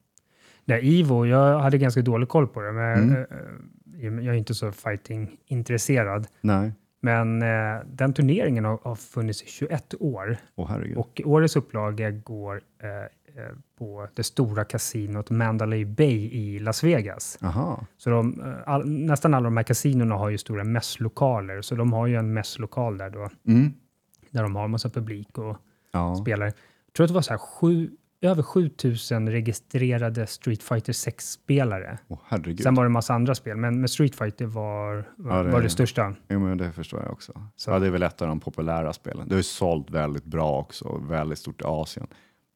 Det Ivo, jag hade ganska dålig koll på det, men Mm. eh, eh, jag är inte så fighting-intresserad. Nej, Men eh, den turneringen har, har funnits i 21 år herregud. och årets upplaga går eh, eh, på det stora kasinot Mandalay Bay i Las Vegas. Aha. Så de, eh, all, nästan alla de här kasinorna har ju stora mässlokaler, så de har ju en mässlokal där då, Mm. där de har massa publik och Ja. spelare. Jag tror att det var så här sju, över 7000 registrerade Street Fighter 6-spelare. Åh herregud. Sen var det en massa andra spel, men, men Street Fighter var, var, Ja, det- var det största. Jo, men det förstår jag också. Så- Ja, det är väl ett av de populära spelen. Det har ju sålt väldigt bra också, väldigt stort i Asien.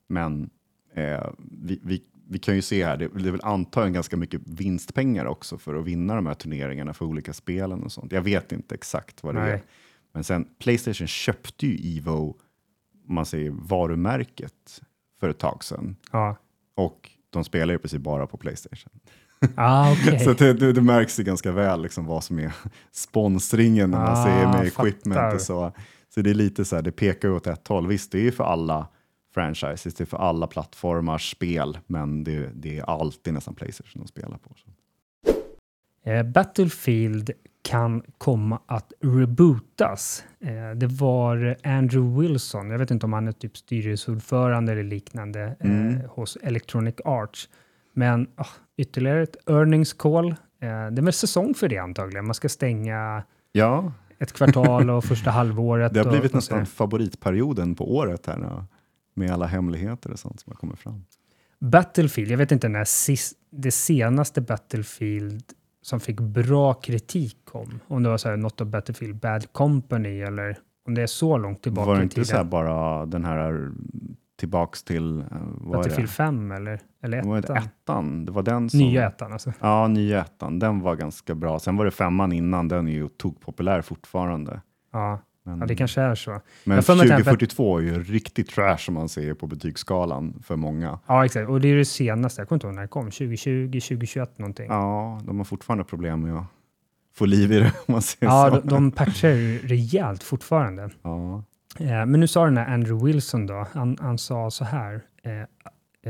Men eh, vi, vi, vi kan ju se här, det, det är väl antagligen ganska mycket vinstpengar också för att vinna de här turneringarna för olika spelen och sånt. Jag vet inte exakt vad det Nej. är. Men sen Playstation köpte ju Evo, om man säger varumärket, för ett tag sedan. Ja, Och de spelar ju precis bara på Playstation. ah, okej. Så det, det, det märks ju ganska väl liksom vad som är sponsringen när man Ah, säger med fattar. equipment och så. Så det är lite så här, det pekar ju åt ett håll. Visst, det är ju för alla franchises, det är för alla plattformars spel, men det, det är alltid nästan Playstation de spelar på. Eh, Battlefield kan komma att rebootas. Eh, det var Andrew Wilson, jag vet inte om han är typ styrelseordförande eller liknande eh, Mm. hos Electronic Arts. Men ah, ytterligare ett earnings call. Det är väl säsong för det antagligen. Man ska stänga Ja, ett kvartal och första halvåret. det har blivit och nästan favoritperioden på året här nu, med alla hemligheter och sånt som har kommit fram. Battlefield, jag vet inte när sist, det senaste Battlefield som fick bra kritik kom. Om det var så här, något av Battlefield Bad Company eller om det är så långt tillbaka var det i inte tiden. så bara den här tillbaks till, eh, Battlefield det? 5 eller, eller Var det ettan? ettan? Det var den som... Nya ettan alltså. Ja, nya ettan. Den var ganska bra. Sen var det femman innan. Den är ju tog populär fortfarande. Ja, Men, ja, det kanske är så. men jag får mig att den här 2042 är ju riktigt trash som man säger på betygsskalan för många. Ja, exakt. Och det är det senaste. Jag kommer inte ihåg när det kom. 2020, 2021 någonting. Ja, Ja, de har fortfarande problem med att få liv i det om man säger så. de, de patchar ju rejält fortfarande. Ja. Eh, men nu sa den här Andrew Wilson då, han, han sa så här, eh,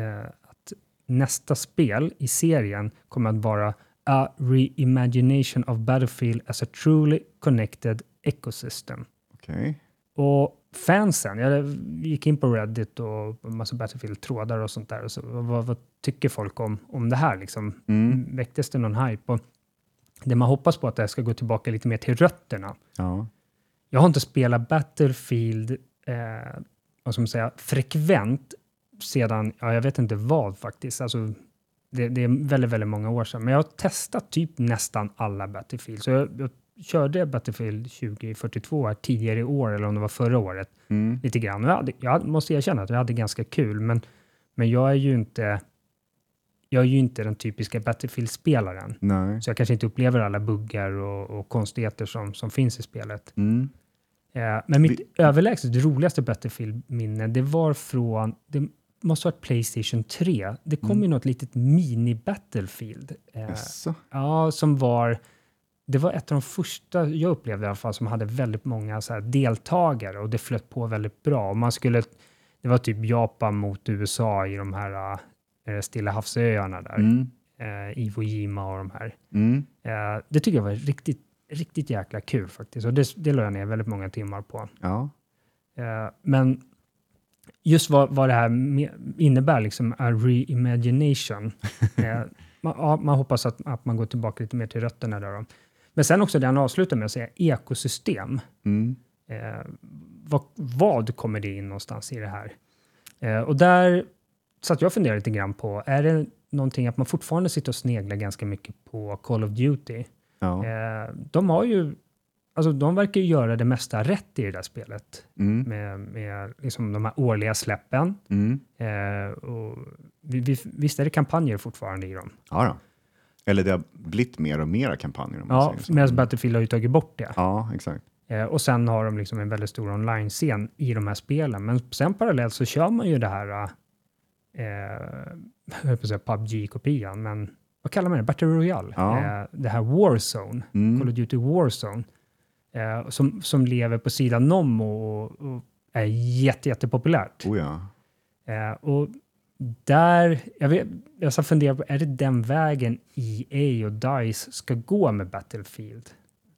eh, att nästa spel i serien kommer att vara a reimagination of Battlefield as a truly connected ecosystem. Okej. Och fansen, jag gick in på Reddit och massa Battlefield-trådar och sånt där. Och så, vad, vad tycker folk om, om det här? Liksom? Mm. Väcktes det någon hype? Och det man hoppas på att det här ska gå tillbaka lite mer till rötterna. Ja. Jag har inte spelat Battlefield eh, vad ska man säga, frekvent sedan, ja, jag vet inte vad faktiskt. Alltså, det, det är väldigt, väldigt många år sedan. Men jag har testat typ nästan alla Battlefield. Så jag, jag körde Battlefield 2042 här tidigare i år, eller om det var förra året, Mm. lite grann. Jag, hade, jag måste erkänna att jag hade ganska kul, men, men jag är ju inte jag är ju inte den typiska Battlefield-spelaren. Så jag kanske inte upplever alla buggar och, och konstigheter som, som finns i spelet. Mm. Eh, men mitt överlägset roligaste Battlefield-minne, det var från, det måste ha varit Playstation 3. Det kom Mm. ju något litet mini-Battlefield. Eh, ja, som var, det var ett av de första jag upplevde i alla fall som hade väldigt många så deltagare och det flöt på väldigt bra. Och man skulle, det var typ Japan mot USA i de här eh, Stilla havsöarna där. Mm. Eh, Iwo Jima och de här. Mm. Eh, det tycker jag var riktigt, riktigt jäkla kul faktiskt. Och det, det jag ner väldigt många timmar på. Ja. Men just vad, vad det här innebär, liksom, reimagination. man, ja, man hoppas att, att man går tillbaka lite mer till rötterna där. Då. Men sen också det han avslutar med att säga ekosystem. Mm. Eh, vad, vad kommer det in någonstans i det här? Eh, och där satt jag och funderade lite grann på, är det någonting att man fortfarande sitter och sneglar ganska mycket på Call of Duty? Ja. Eh, de har ju, alltså de verkar ju göra det mesta rätt i det där spelet. Mm. Med, med liksom de här årliga släppen. Mm. Eh, och vi, vi, visst är det kampanjer fortfarande i dem? Ja. Eller det har blivit mer och mer kampanjer. Om Ja, medan Battlefield har ju tagit bort det. Ja, exakt. Eh, och sen har de liksom en väldigt stor online-scen i de här spelen. Men sen parallellt så kör man ju det här, eh, jag säga PubG-kopian, men vad kallar man det? Battle Royale? Ja. Eh, det här Warzone, Mm. Call of Duty Warzone, eh, som, som lever på sidan om och, och är jätte, jättepopulärt. Oh, ja. Eh, och där, jag, vet, jag ska fundera på, är det den vägen EA och DICE ska gå med Battlefield?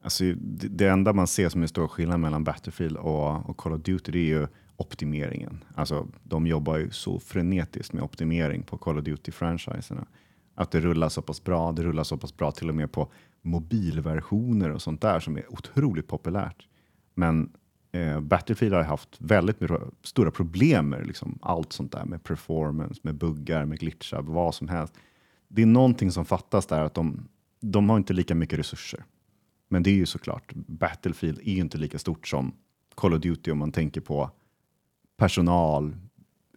Alltså, det, det enda man ser som är stor skillnad mellan Battlefield och, och Call of Duty det är ju optimeringen. Alltså, de jobbar ju så frenetiskt med optimering på Call of Duty-franchiserna. Att det rullar så pass bra. Det rullar så pass bra till och med på mobilversioner och sånt där som är otroligt populärt. Men eh, Battlefield har haft väldigt mycket, stora problem med liksom, allt sånt där med performance, med buggar, med glitchar, vad som helst. Det är någonting som fattas där, att de, de har inte lika mycket resurser. Men det är ju såklart, Battlefield är ju inte lika stort som Call of Duty om man tänker på personal,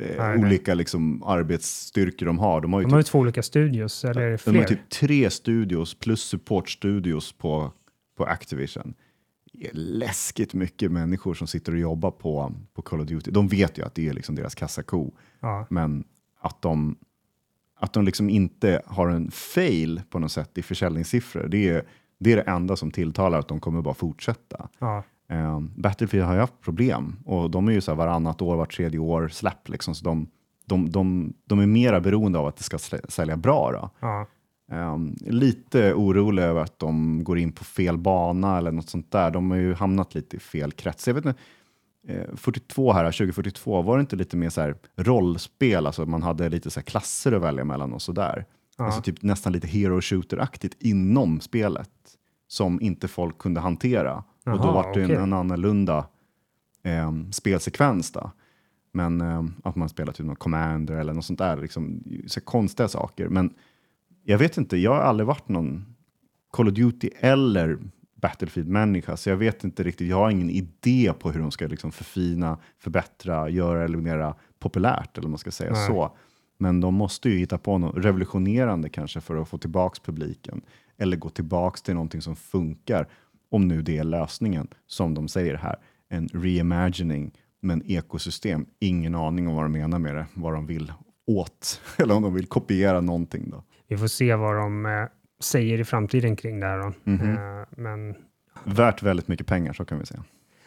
eh, Nej, nej. olika liksom, arbetsstyrkor de har. De har ju De har ju två olika studios, eller är det de har fler? typ tre studios plus supportstudios på, på Activision. Läskigt mycket människor som sitter och jobbar på, på Call of Duty. De vet ju att det är liksom deras kassako, ja. men att de, att de liksom inte har en fail på något sätt i försäljningssiffror, det är, det är det enda som tilltalar att de kommer bara fortsätta. Ja. Eh, Battlefield har ju haft problem och de är ju så här varannat år, vart tredje år släpp. Liksom, så de, de, de, de är mera beroende av att det ska sälja bra. Då. Ja. Um, lite orolig över att de går in på fel bana eller något sånt där. De har ju hamnat lite i fel krets. Jag vet inte, eh, 42 här, 2042, var det inte lite mer så här rollspel? Alltså man hade lite så här klasser att välja mellan och sådär. Ja. Alltså typ nästan lite hero shooter-aktigt inom spelet som inte folk kunde hantera. och då var det okej. en, en annorlunda eh, spelsekvens. Då. Men eh, att man spelar typ någon commander eller något sånt där, liksom, så konstiga saker. Men jag vet inte, jag har aldrig varit någon Call of Duty eller Battlefield-människa, så jag vet inte riktigt, jag har ingen idé på hur de ska liksom förfina, förbättra, göra det mera populärt, eller man ska säga Nej. så. Men de måste ju hitta på något revolutionerande kanske för att få tillbaks publiken, eller gå tillbaks till någonting som funkar, om nu det är lösningen, som de säger här, en reimagining, men ekosystem, ingen aning om vad de menar med det, vad de vill åt, eller om de vill kopiera någonting då. Vi får se vad de eh, säger i framtiden kring det här. Då. Eh, men Värt väldigt mycket pengar, så kan vi säga.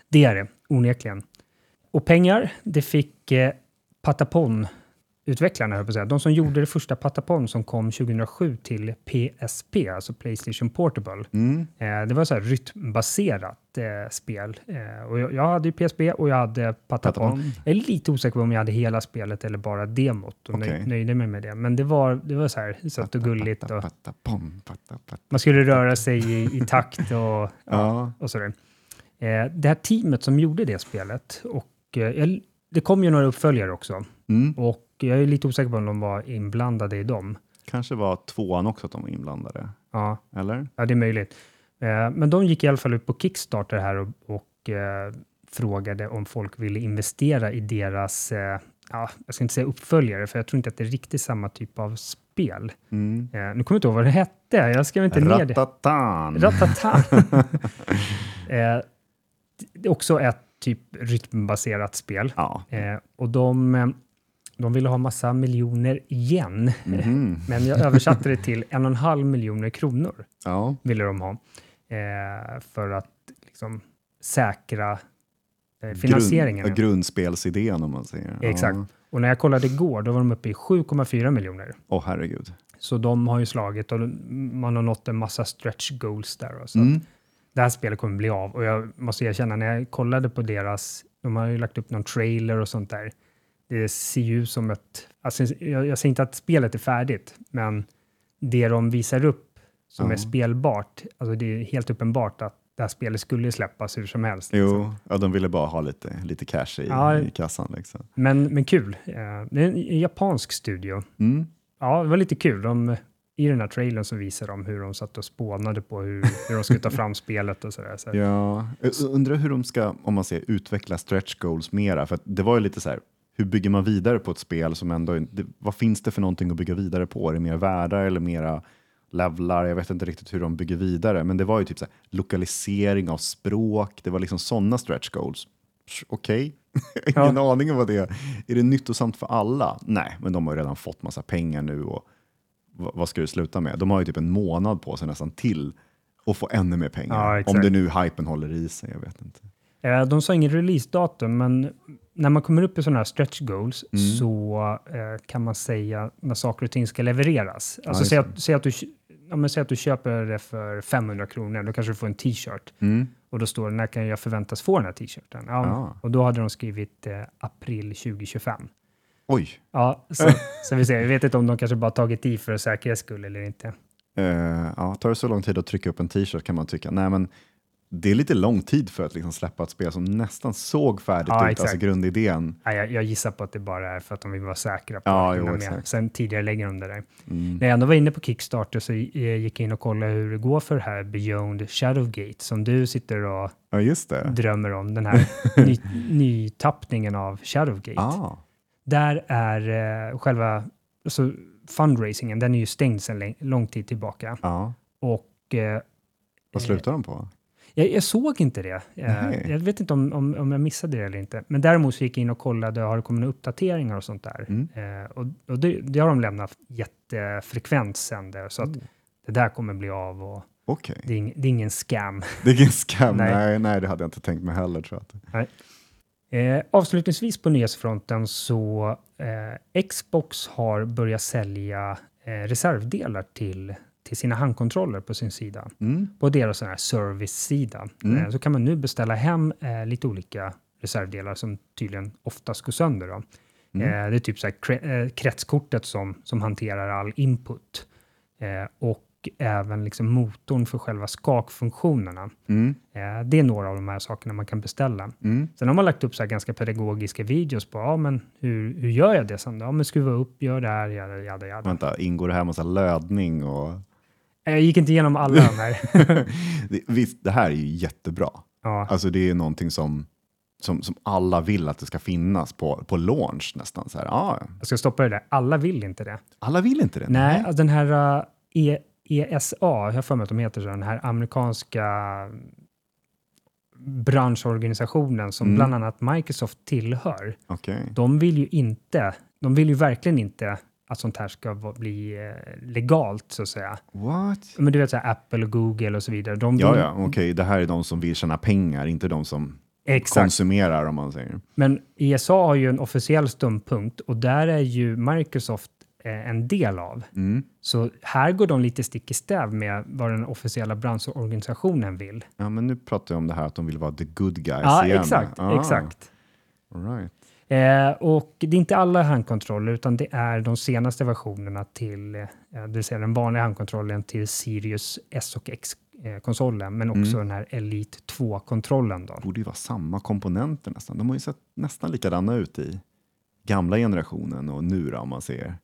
det är det, onekligen. Och pengar, det fick eh, Patapon-utvecklarna, höll jag på säga. De som gjorde det första Patapon som kom 2007 till PSP, alltså Playstation Portable. Mm. Eh, det var så här rytmbaserat eh, spel. Eh, och jag, jag hade ju PSP och jag hade Patapon. Patapon. Jag är lite osäker på om jag hade hela spelet eller bara demot och nöj, Okej. nöjde mig med det. Men det var, det var så här sött och gulligt. Och Patapon, patapon. man skulle röra sig i, i takt och, ja, Ja, och sådär. Eh, det här teamet som gjorde det spelet, och eh, jag, det kom ju några uppföljare också. mm. Och jag är lite osäker på om de var inblandade i dem. kanske var tvåan också att de var inblandade, Ja, eller? ja det är möjligt. Eh, men de gick i alla fall ut på Kickstarter här och, och eh, frågade om folk ville investera i deras, eh, ja, jag ska inte säga uppföljare, för jag tror inte att det är riktigt samma typ av spel. Mm. Eh, nu kommer jag inte ihåg vad det hette, jag skrev inte ner det. Ratatan! Ratata. eh, det är också ett typ rytmbaserat spel. Ja. Och de, de ville ha massa miljoner igen, Mhm. men jag översatte det till en och en halv miljoner kronor ja. ville de ha eh, för att liksom, säkra eh, finansieringen. Grund, grundspelsidén om man säger. Exakt. Ja. Och när jag kollade igår, då var de uppe i 7,4 miljoner. Åh herregud. Så de har ju slagit och man har nått en massa stretch goals där. Så Mm. det här spelet kommer bli av. Och jag måste erkänna, när jag kollade på deras, de har ju lagt upp någon trailer och sånt där. Det ser ju ut som ett, alltså jag, jag säger inte att spelet är färdigt, men det de visar upp som Ja. är spelbart, alltså det är helt uppenbart att det här spelet skulle släppas hur som helst. Jo, liksom. ja, de ville bara ha lite, lite cash i, Ja. i kassan. Liksom. Men, men kul. Eh, Det är en japansk studio. Mm. Ja, det var lite kul. De, I den här trailern så visar de hur de satt och spånade på hur, hur de skulle ta fram spelet och sådär. Så. Ja, jag undrar hur de ska, om man säger utveckla stretch goals mera. För det var ju lite så här, hur bygger man vidare på ett spel som ändå, det, vad finns det för någonting att bygga vidare på? Är det mer världar eller mera levlar? Jag vet inte riktigt hur de bygger vidare, men det var ju typ så här, lokalisering av språk. Det var liksom sådana stretch goals. Okej, ingen aning om vad det är. Är det nyttosamt för alla? Nej, men de har ju redan fått massa pengar nu och vad, ska det sluta med? De har ju typ en månad på sig nästan till att få ännu mer pengar. Ja, om det nu hypen håller i sig, jag vet inte. Eh, De sa ingen releasedatum, men när man kommer upp i sådana här stretch goals Mm. så eh, kan man säga när saker och ting ska levereras. Alltså just säg, att, säg, att du, ja, säg att du köper det för 500 kronor, då kanske du får en t-shirt. Mm. Och då står det, när kan jag förväntas få den här t-shirten? Ja, Ah. Och då hade de skrivit eh, april 2025. Oj, Ja, så, så vi ser. Jag vet inte om de kanske bara tagit i för säkerhets skull eller inte. eh, ja, tar det så lång tid att trycka upp en t-shirt kan man tycka. Nej, men det är lite lång tid för att liksom släppa ett spel som nästan såg färdigt Ja, ut, exakt. alltså grundidén. Ja, jag, jag gissar på att det bara är för att de vill vara säkra på Ja, att jo, med. Sen tidigare lägger de det där. Mm. När jag ändå var inne på Kickstarter så eh, gick jag in och kollade hur det går för det här Beyond Shadowgate som du sitter och Ja, drömmer om. Den här ny, nytappningen av Shadowgate. Ah, Där är eh, själva alltså, fundraisingen, den är ju stängd sedan lång tid tillbaka. ja. Och eh, Vad slutar de på? Jag, jag såg inte det. Eh, Nej. jag vet inte om, om, om jag missade det eller inte. Men däremot så gick jag in och kollade, har det kommit några uppdateringar och sånt där? Mm. Eh, och och det, det har de lämnat jättefrekvent sen där, så att Mm. det där kommer bli av och Okej, det är, ing, det är ingen scam. det är ingen skam. Nej. Nej. nej, det hade jag inte tänkt mig heller tror jag. Eh, avslutningsvis på nyhetsfronten så eh, Xbox har börjat sälja eh, reservdelar till, till sina handkontroller på sin sida. Mm. På deras sån här service-sida. Mm. Eh, så kan man nu beställa hem eh, lite olika reservdelar som tydligen oftast går sönder. Då. Mm. Eh, det är typ så här eh, kretskortet som, som hanterar all input. Eh, och även liksom motorn för själva skakfunktionerna. Mm. Eh, det är några av de här sakerna man kan beställa. Mm. Sen har man lagt upp så här ganska pedagogiska videos på, ja men hur, hur gör jag det sen då? Ja men skruva upp, gör det här, jada, jada, jada. Vänta, ingår det här massa lödning och... Jag gick inte igenom alla de här. det, visst, det här är ju jättebra. ja. Alltså det är någonting som, som, som alla vill att det ska finnas på, på launch nästan. Så här, ah, Jag ska stoppa det där, alla vill inte det. alla vill inte det. Nej, alltså den här uh, e ESA, jag har för mig att de heter så, den här amerikanska branschorganisationen som Mm. bland annat Microsoft tillhör, Okej. de vill ju inte, de vill ju verkligen inte att sånt här ska bli eh, legalt så att säga. What? Men du vet så här, Apple och Google och så vidare. De Ja, ja, okej. Det här är de som vill tjäna pengar, inte de som Exakt. konsumerar om man säger. Men ESA har ju en officiell ståndpunkt och där är ju Microsoft eh, en del av. Mm. Så här går de lite stick i stäv med vad den officiella branschorganisationen vill. Ja, men nu pratar jag om det här att de vill vara the good guys Ja, igen. exakt. Ah, exakt. All right. Eh, och det är inte alla handkontroller, utan det är de senaste versionerna till, eh, det vill säga den vanliga handkontrollen till Sirius S och X-konsolen, men också Mm. den här Elite 2-kontrollen. Då. borde ju vara samma komponenter nästan. De har ju sett nästan likadana ut i gamla generationen och nu då, om man ser.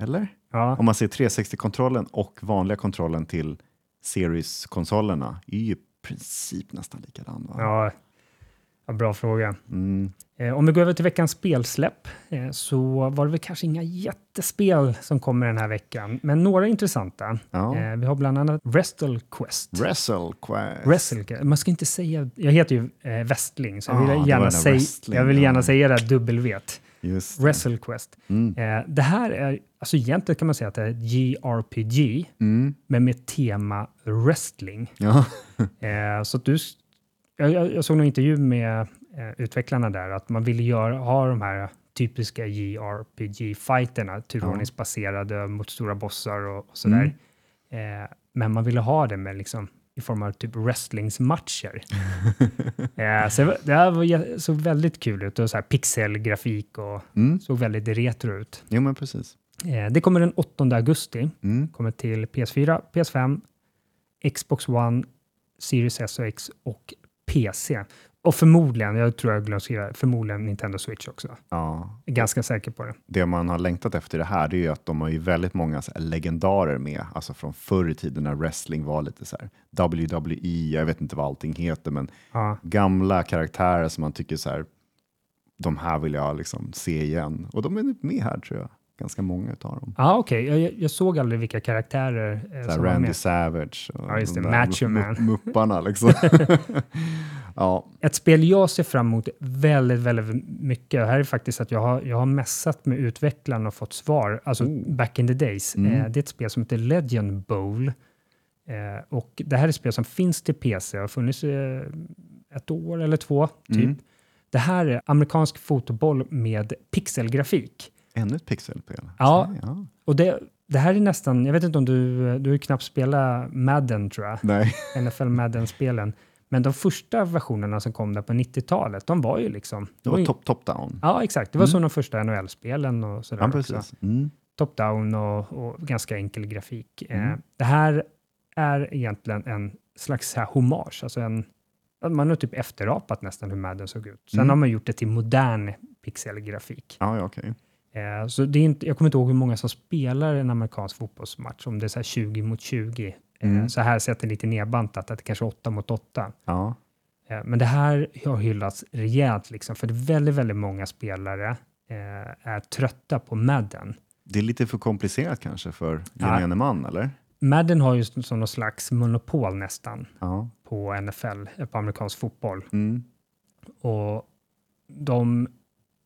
Eller? Ja, Om man ser 360-kontrollen och vanliga kontrollen till Series-konsolerna är ju i princip nästan likadan. Va? ja, ja, bra fråga. Mm. Eh, om vi går över till veckans spelsläpp eh, så var det väl kanske inga jättespel som kommer den här veckan, men några intressanta. Ja. Eh, vi har bland annat Wrestle Quest. Wrestle Quest. Wrestle, man ska inte säga, jag heter ju Westling, så jag Ah, vill, var gärna, wrestling, jag vill gärna säga det här W. Just det. Wrestle Quest. Mm. Det här är, alltså egentligen kan man säga att det är ett JRPG, Mm. men med tema wrestling. Ja. Så du, jag, jag såg någon intervju med eh, utvecklarna där, att man ville göra, ha de här typiska JRPG-fighterna, turordningsbaserade mot stora bossar och, och sådär. Mm. Eh, men man ville ha det med liksom, i form av typ wrestlingsmatcher. eh, så det här var, såg väldigt kul ut och så här pixelgrafik och Mm. såg väldigt retro ut. Jo, men precis. Eh, det kommer den 8 augusti, Mm. kommer till PS4, PS5, Xbox One, Series S och X och PC. Och förmodligen, jag tror jag glömde skriva, förmodligen Nintendo Switch också. Ja. Jag är ganska säker på det. Det man har längtat efter det här det är ju att de har ju väldigt många legendarer med, alltså från förr i tiden när wrestling var lite så här WWE, jag vet inte vad allting heter, men Ja, gamla karaktärer som man tycker så här, de här vill jag liksom se igen. Och de är med här tror jag, ganska många utav dem. ah, okej. Jag, jag såg aldrig vilka karaktärer eh, som var Randy med. Savage och Ja, just de det, där Macho Man. mu- Mupparna liksom. ja, Ett spel jag ser fram emot väldigt, väldigt mycket. Här är faktiskt att jag har, jag har messat med utvecklarna och fått svar, alltså Oh. back in the days. Mm. Eh, det är ett spel som heter Legend Bowl. Eh, och det här är ett spel som finns till PC, har funnits eh, ett år eller två, typ. Mm. Det här är amerikansk fotoboll med pixelgrafik. Ännu ett pixelspel. Ja. Ja. Och det, det här är nästan, jag vet inte om du, du har ju knappt spelat Madden tror jag, Nej. NFL Madden-spelen. Men de första versionerna som kom där på 90-talet, de var ju liksom... Det de var ju- top. Ja, exakt. Det var Mm. som de första NHL-spelen och sådär Ja, precis. Mm. Top-down och, och ganska enkel grafik. Eh, Mm. det här är egentligen en slags här hommage, alltså en... Man har typ efterapat nästan hur Madden såg ut. Sen Mm. har man gjort det till modern pixelgrafik. Ja, ja, okej. Eh, så det är inte, jag kommer inte ihåg hur många som spelar en amerikansk fotbollsmatch, om det är så här 20 mot 20. Eh, Mm. så här sett det lite nedbantat, att det kanske är 8 mot 8. Ja. Eh, Men det här har hyllats rejält, liksom, för väldigt, väldigt många spelare är trötta på Madden. Det är lite för komplicerat kanske för Ja. gemene man, eller? Madden har ju som någon slags monopol nästan Ja. på NFL, på amerikansk fotboll. Mm. Och de,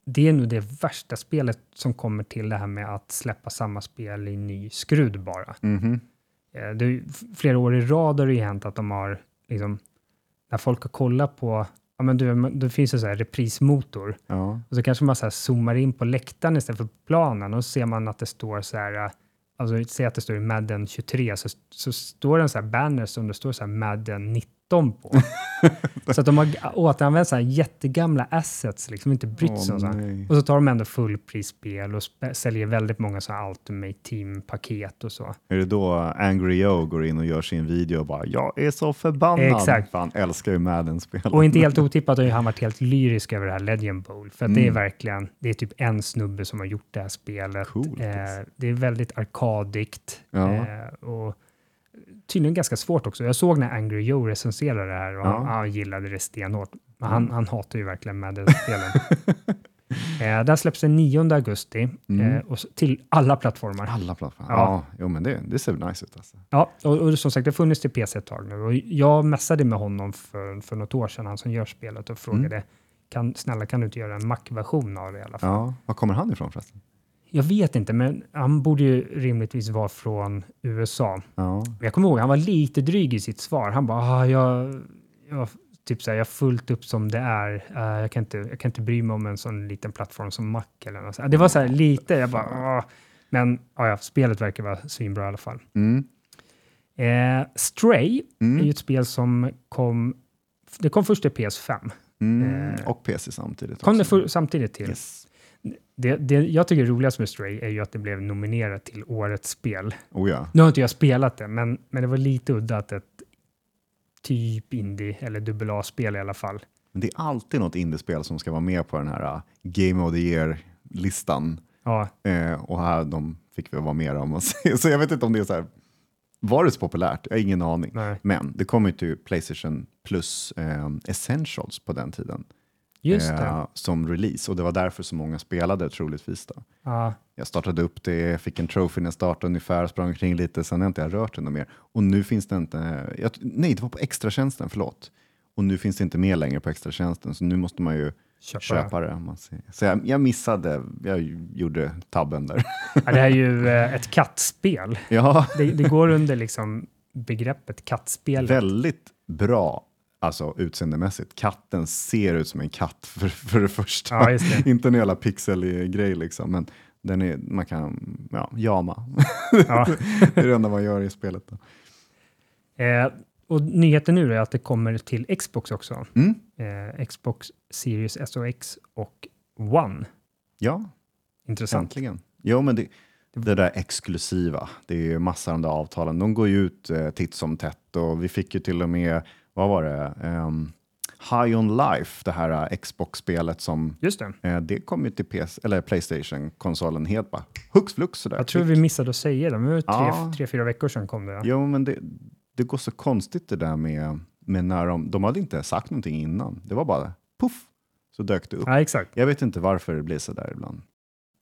det är nog det värsta spelet som kommer till det här med att släppa samma spel i ny skrud bara. Mhm. Eh, Det flera år i rad har det ju hänt att de har, liksom, när folk har kollat på, ja men du, det finns en sån här reprismotor, Ja. och så kanske man så här zoomar in på läktaren istället för planen, och så ser man att det står så här, eh, alltså säg att det står i Madden 23, så, så står det en så här banner som det står så här Madden 19 på. så att de har återanvänt så här jättegamla assets, liksom inte brytt sig sånt. nej. Och så tar de ändå fullprisspel och säljer väldigt många så här Ultimate Team-paket och så. Är det då Angry Joe går in och gör sin video och bara “Jag är så förbannad”? Exakt. För han älskar ju Madden-spel. Och inte helt otippat har ju han varit helt lyrisk över det här Legend Bowl. För att det är Mm. verkligen, det är typ en snubbe som har gjort det här spelet. Coolt, Eh, alltså. det är väldigt arkadigt. Ja. Eh, och tydligen ganska svårt också. Jag såg när Angry Joe recenserade det här och Ja. han, han gillade det stenhårt. Men Mm. han, han hatar ju verkligen Madden-spelen. eh, där släpps den 9 augusti Mm. eh, och till alla plattformar. Alla plattformar. Ja. Ja, jo, men det, det ser nice ut alltså. Ja, och, och som sagt, det har funnits till PC ett tag nu. Och jag messade med honom för, för något år sedan, han som gör spelet, och frågade kan, snälla kan du inte göra en Mac-version av det i alla fall? Ja. Var kommer han ifrån förresten? Jag vet inte, men han borde ju rimligtvis vara från USA. Ja. Jag kommer ihåg, han var lite dryg i sitt svar. Han bara, ah, jag, jag, typ så här, jag har fullt upp som det är. Eh, jag, kan inte, jag kan inte bry mig om en sån liten plattform som Mac eller något. så. Det var så här lite, jag bara, ah. men ah, ja, spelet verkar vara svinbra i alla fall. Mm. Eh, Stray är ju Mm. ett spel som kom, det kom först till PS5. Mm. Eh, Och PC samtidigt Kom det också. för, samtidigt till. Yes. Det, det jag tycker är roligast med Stray är ju att det blev nominerat till årets spel. Oh ja. Nu har inte jag spelat det, men, men det var lite udda att ett typ indie eller AA-spel i alla fall. Men det är alltid något indiespel som ska vara med på den här uh, Game of the Year-listan. Ja, Eh, och här de fick vi vara med om. Så jag vet inte om det är så här, var det så populärt? Jag har ingen aning. nej. Men det kom ju till Playstation Plus eh, Essentials på den tiden. Eh, som release och det var därför så många spelade troligtvis. Då. Ja, Jag startade upp det, fick en trophy när jag startade ungefär, sprang omkring lite, sen har jag inte rört något mer. Och nu finns det inte, jag, nej det var på extratjänsten, förlåt. Och nu finns det inte med längre på extratjänsten, så nu måste man ju köpa. köpa det. Man ser. Så jag, jag missade, jag gjorde tabben där. Ja, det är ju eh, ett kattspel. ja, Det, det går under liksom begreppet kattspel. väldigt bra alltså utseendemässigt. Katten ser ut som en katt för, för det första. Ja, det. inte en jävla pixel-grej liksom, men den är, man kan ja, jama. Ja. det är det enda man gör i spelet. Då. Eh, och nyheten nu är att det kommer till Xbox också. Mm. Eh, Xbox Series S och X och One. Ja, Intressant. äntligen. Jo, men det, det där exklusiva, det är ju massa av de där avtalen. De går ju ut eh, titt som tätt och vi fick ju till och med vad var det? Ehm, High On Life, det här eh, Xbox-spelet som Just det. eh, det kom ju till PS, eller Playstation-konsolen helt bara hux flux sådär. Jag tror vi missade att säga det, men det var tre, Ja. tre, fyra veckor sedan kom det. Jo, men det, det går så konstigt det där med, med när de, de hade inte sagt någonting innan. Det var bara puff, så dök det upp. Ja, exakt. Jag vet inte varför det blir så där ibland.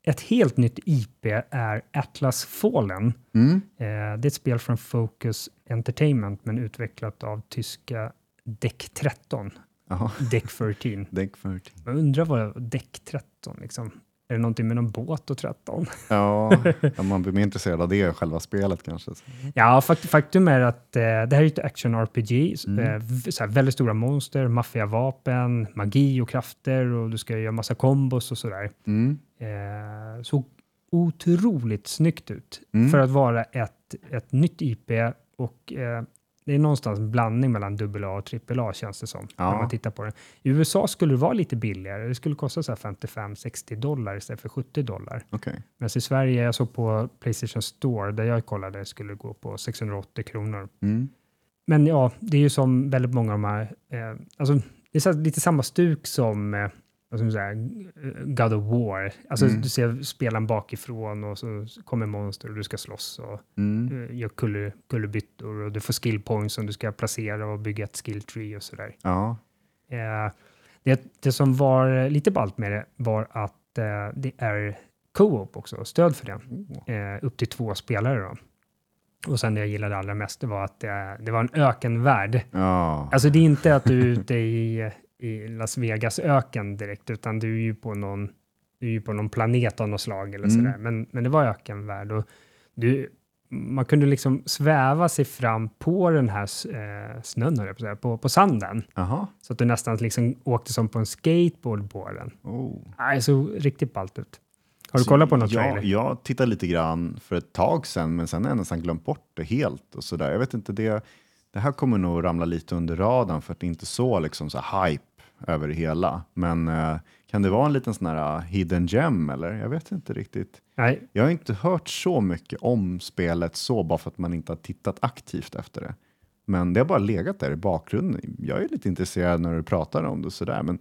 Ett helt nytt IP är Atlas Fallen. Mm. Eh, det är ett spel från Focus Entertainment, men utvecklat av tyska Deck 13. Jaha, Deck 13. Deck 13. Jag undrar vad Deck 13 liksom. Är det någonting med någon båt och 13? Ja, man blir mer intresserad av det än själva spelet kanske. Ja, fakt faktum är att eh, det här är ett action-RPG. Mm. Eh, väldigt stora monster, maffiga vapen, magi och krafter och du ska göra massa kombos och sådär. Mm. Eh, såg otroligt snyggt ut Mm. för att vara ett, ett nytt IP och eh, det är någonstans en blandning mellan AA och AAA känns det som. Ja. När man tittar på det. I USA skulle det vara lite billigare. Det skulle kosta så här 55-60 dollar istället för 70 dollar. Okej. Men i Sverige, jag såg på Playstation Store där jag kollade, skulle gå på 680 kronor. Mm. Men ja, det är ju som väldigt många av de här, eh, alltså det är lite samma stuk som eh, man säga, eh, God of War. Alltså Mm. du ser spelaren bakifrån och så kommer monster och du ska slåss och Mm. eh, gör kulle, kullerbyttor och du får skill points som du ska placera och bygga ett skill tree och sådär. Ja. Eh, det, det som var lite ballt med det var att eh, det är co-op också, stöd för det. Eh, upp till två spelare då. Och sen det jag gillade allra mest det var att det, det var en ökenvärld. Ja. Alltså det är inte att du är ute i, i Las Vegas öken direkt, utan du är ju på någon, du är ju på någon planet av något slag eller Mm. sådär. Men, men det var ökenvärld och du, man kunde liksom sväva sig fram på den här eh, snön, på, på, på sanden. Jaha. Så att du nästan liksom åkte som på en skateboard på den. Oh. Det såg riktigt ballt ut. Har du Så kollat på något ja, trailer? Jag tittade lite grann för ett tag sedan, men sen har jag nästan glömt bort det helt. och så där. Jag vet inte, det, det här kommer nog ramla lite under radarn för att det inte är så, liksom, så hype över det hela. Men eh, kan det vara en liten sån här uh, hidden gem eller? Jag vet inte riktigt. Nej, Jag har inte hört så mycket om spelet så, bara för att man inte har tittat aktivt efter det. Men det har bara legat där i bakgrunden. Jag är lite intresserad när du pratar om det sådär, men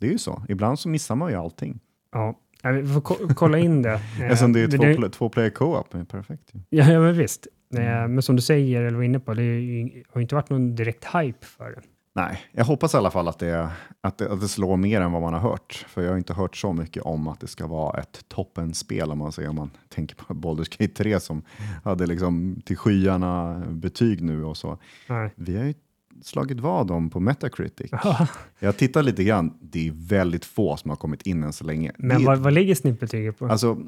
det är ju så. Ibland så missar man ju allting. ja. Ja, Vi får ko- kolla in det. Eh, Eftersom det är två, pla- två player co-op, det är perfekt. Ja, ja men visst. Eh, Mm. Men som du säger, eller var inne på, det har ju inte varit någon direkt hype för det. Nej, jag hoppas i alla fall att det, att, det, att det slår mer än vad man har hört. För jag har inte hört så mycket om att det ska vara ett toppenspel om man säger om man tänker på Baldur's Gate 3 som hade liksom till skyarna betyg nu och så. Nej. Vi har ju slagit vad om på Metacritic. Jag tittar lite grann, det är väldigt få som har kommit in än så länge. Men det, vad, vad ligger snittbetyget på? Alltså,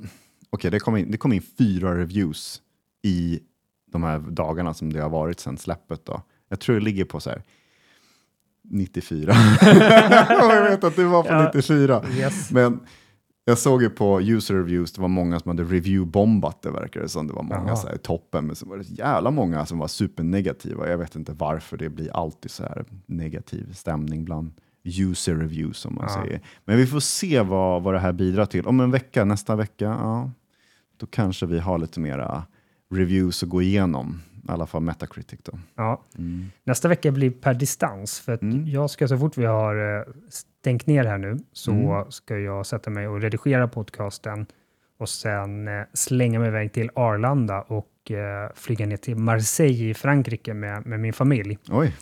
okej, det, kom in, det kom in fyra reviews i de här dagarna som det har varit sedan släppet. Då. Jag tror det ligger på så här 94. jag vet att det var på Ja. 94. yes. Men jag såg ju på user reviews, det var många som hade review-bombat det verkar det som. Det var många Jaha. så här, toppen, men så var det jävla många som var supernegativa. Jag vet inte varför det blir alltid så här negativ stämning bland user reviews som man Ja. säger. Men vi får se vad, vad det här bidrar till. Om en vecka, nästa vecka, ja, då kanske vi har lite mera reviews att gå igenom. I alla fall Metacritic då. Ja. Mm. Nästa vecka blir per distans, för Mm. jag ska så fort vi har eh, stängt ner här nu så Mm. ska jag sätta mig och redigera podcasten och sen eh, slänga mig iväg till Arlanda och eh, flyga ner till Marseille i Frankrike med, med min familj. Oj,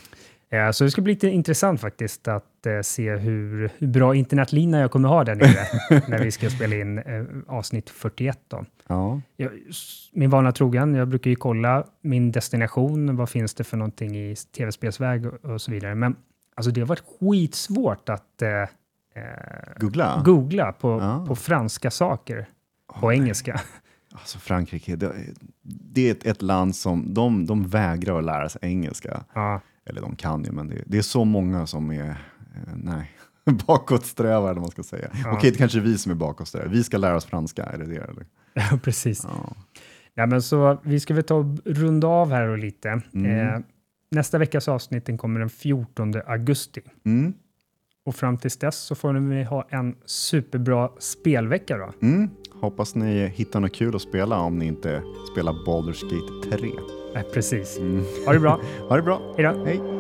Så det ska bli lite intressant faktiskt att eh, se hur, hur bra internetlina jag kommer ha där nere när vi ska spela in eh, avsnitt 41. Då. ja. Jag, min vana trogen, jag brukar ju kolla min destination, vad finns det för någonting i tv-spelsväg och, så vidare. Men alltså det har varit skitsvårt att eh, eh, Googla. googla på, Ja. på franska saker på nej. engelska. Alltså Frankrike, det, det är ett, ett land som de, de vägrar att lära sig engelska. Ja, Eller de kan ju, men det, det är så många som är, eh, nej, bakåtsträvare eller man ska säga. Ja. Okej, det kanske är vi som är bakåtsträvare. Vi ska lära oss franska, är det det? Eller? ja, precis. Ja. Ja, men så vi ska väl ta och runda av här och lite. Mm. Eh, nästa veckas avsnitt kommer den 14 augusti. Mm. Och fram tills dess så får ni ha en superbra spelvecka då. Mm. Hoppas ni hittar något kul att spela om ni inte spelar Baldur's Gate 3. Precis. Mm. Ha det bra. Ha det bra, Hej då.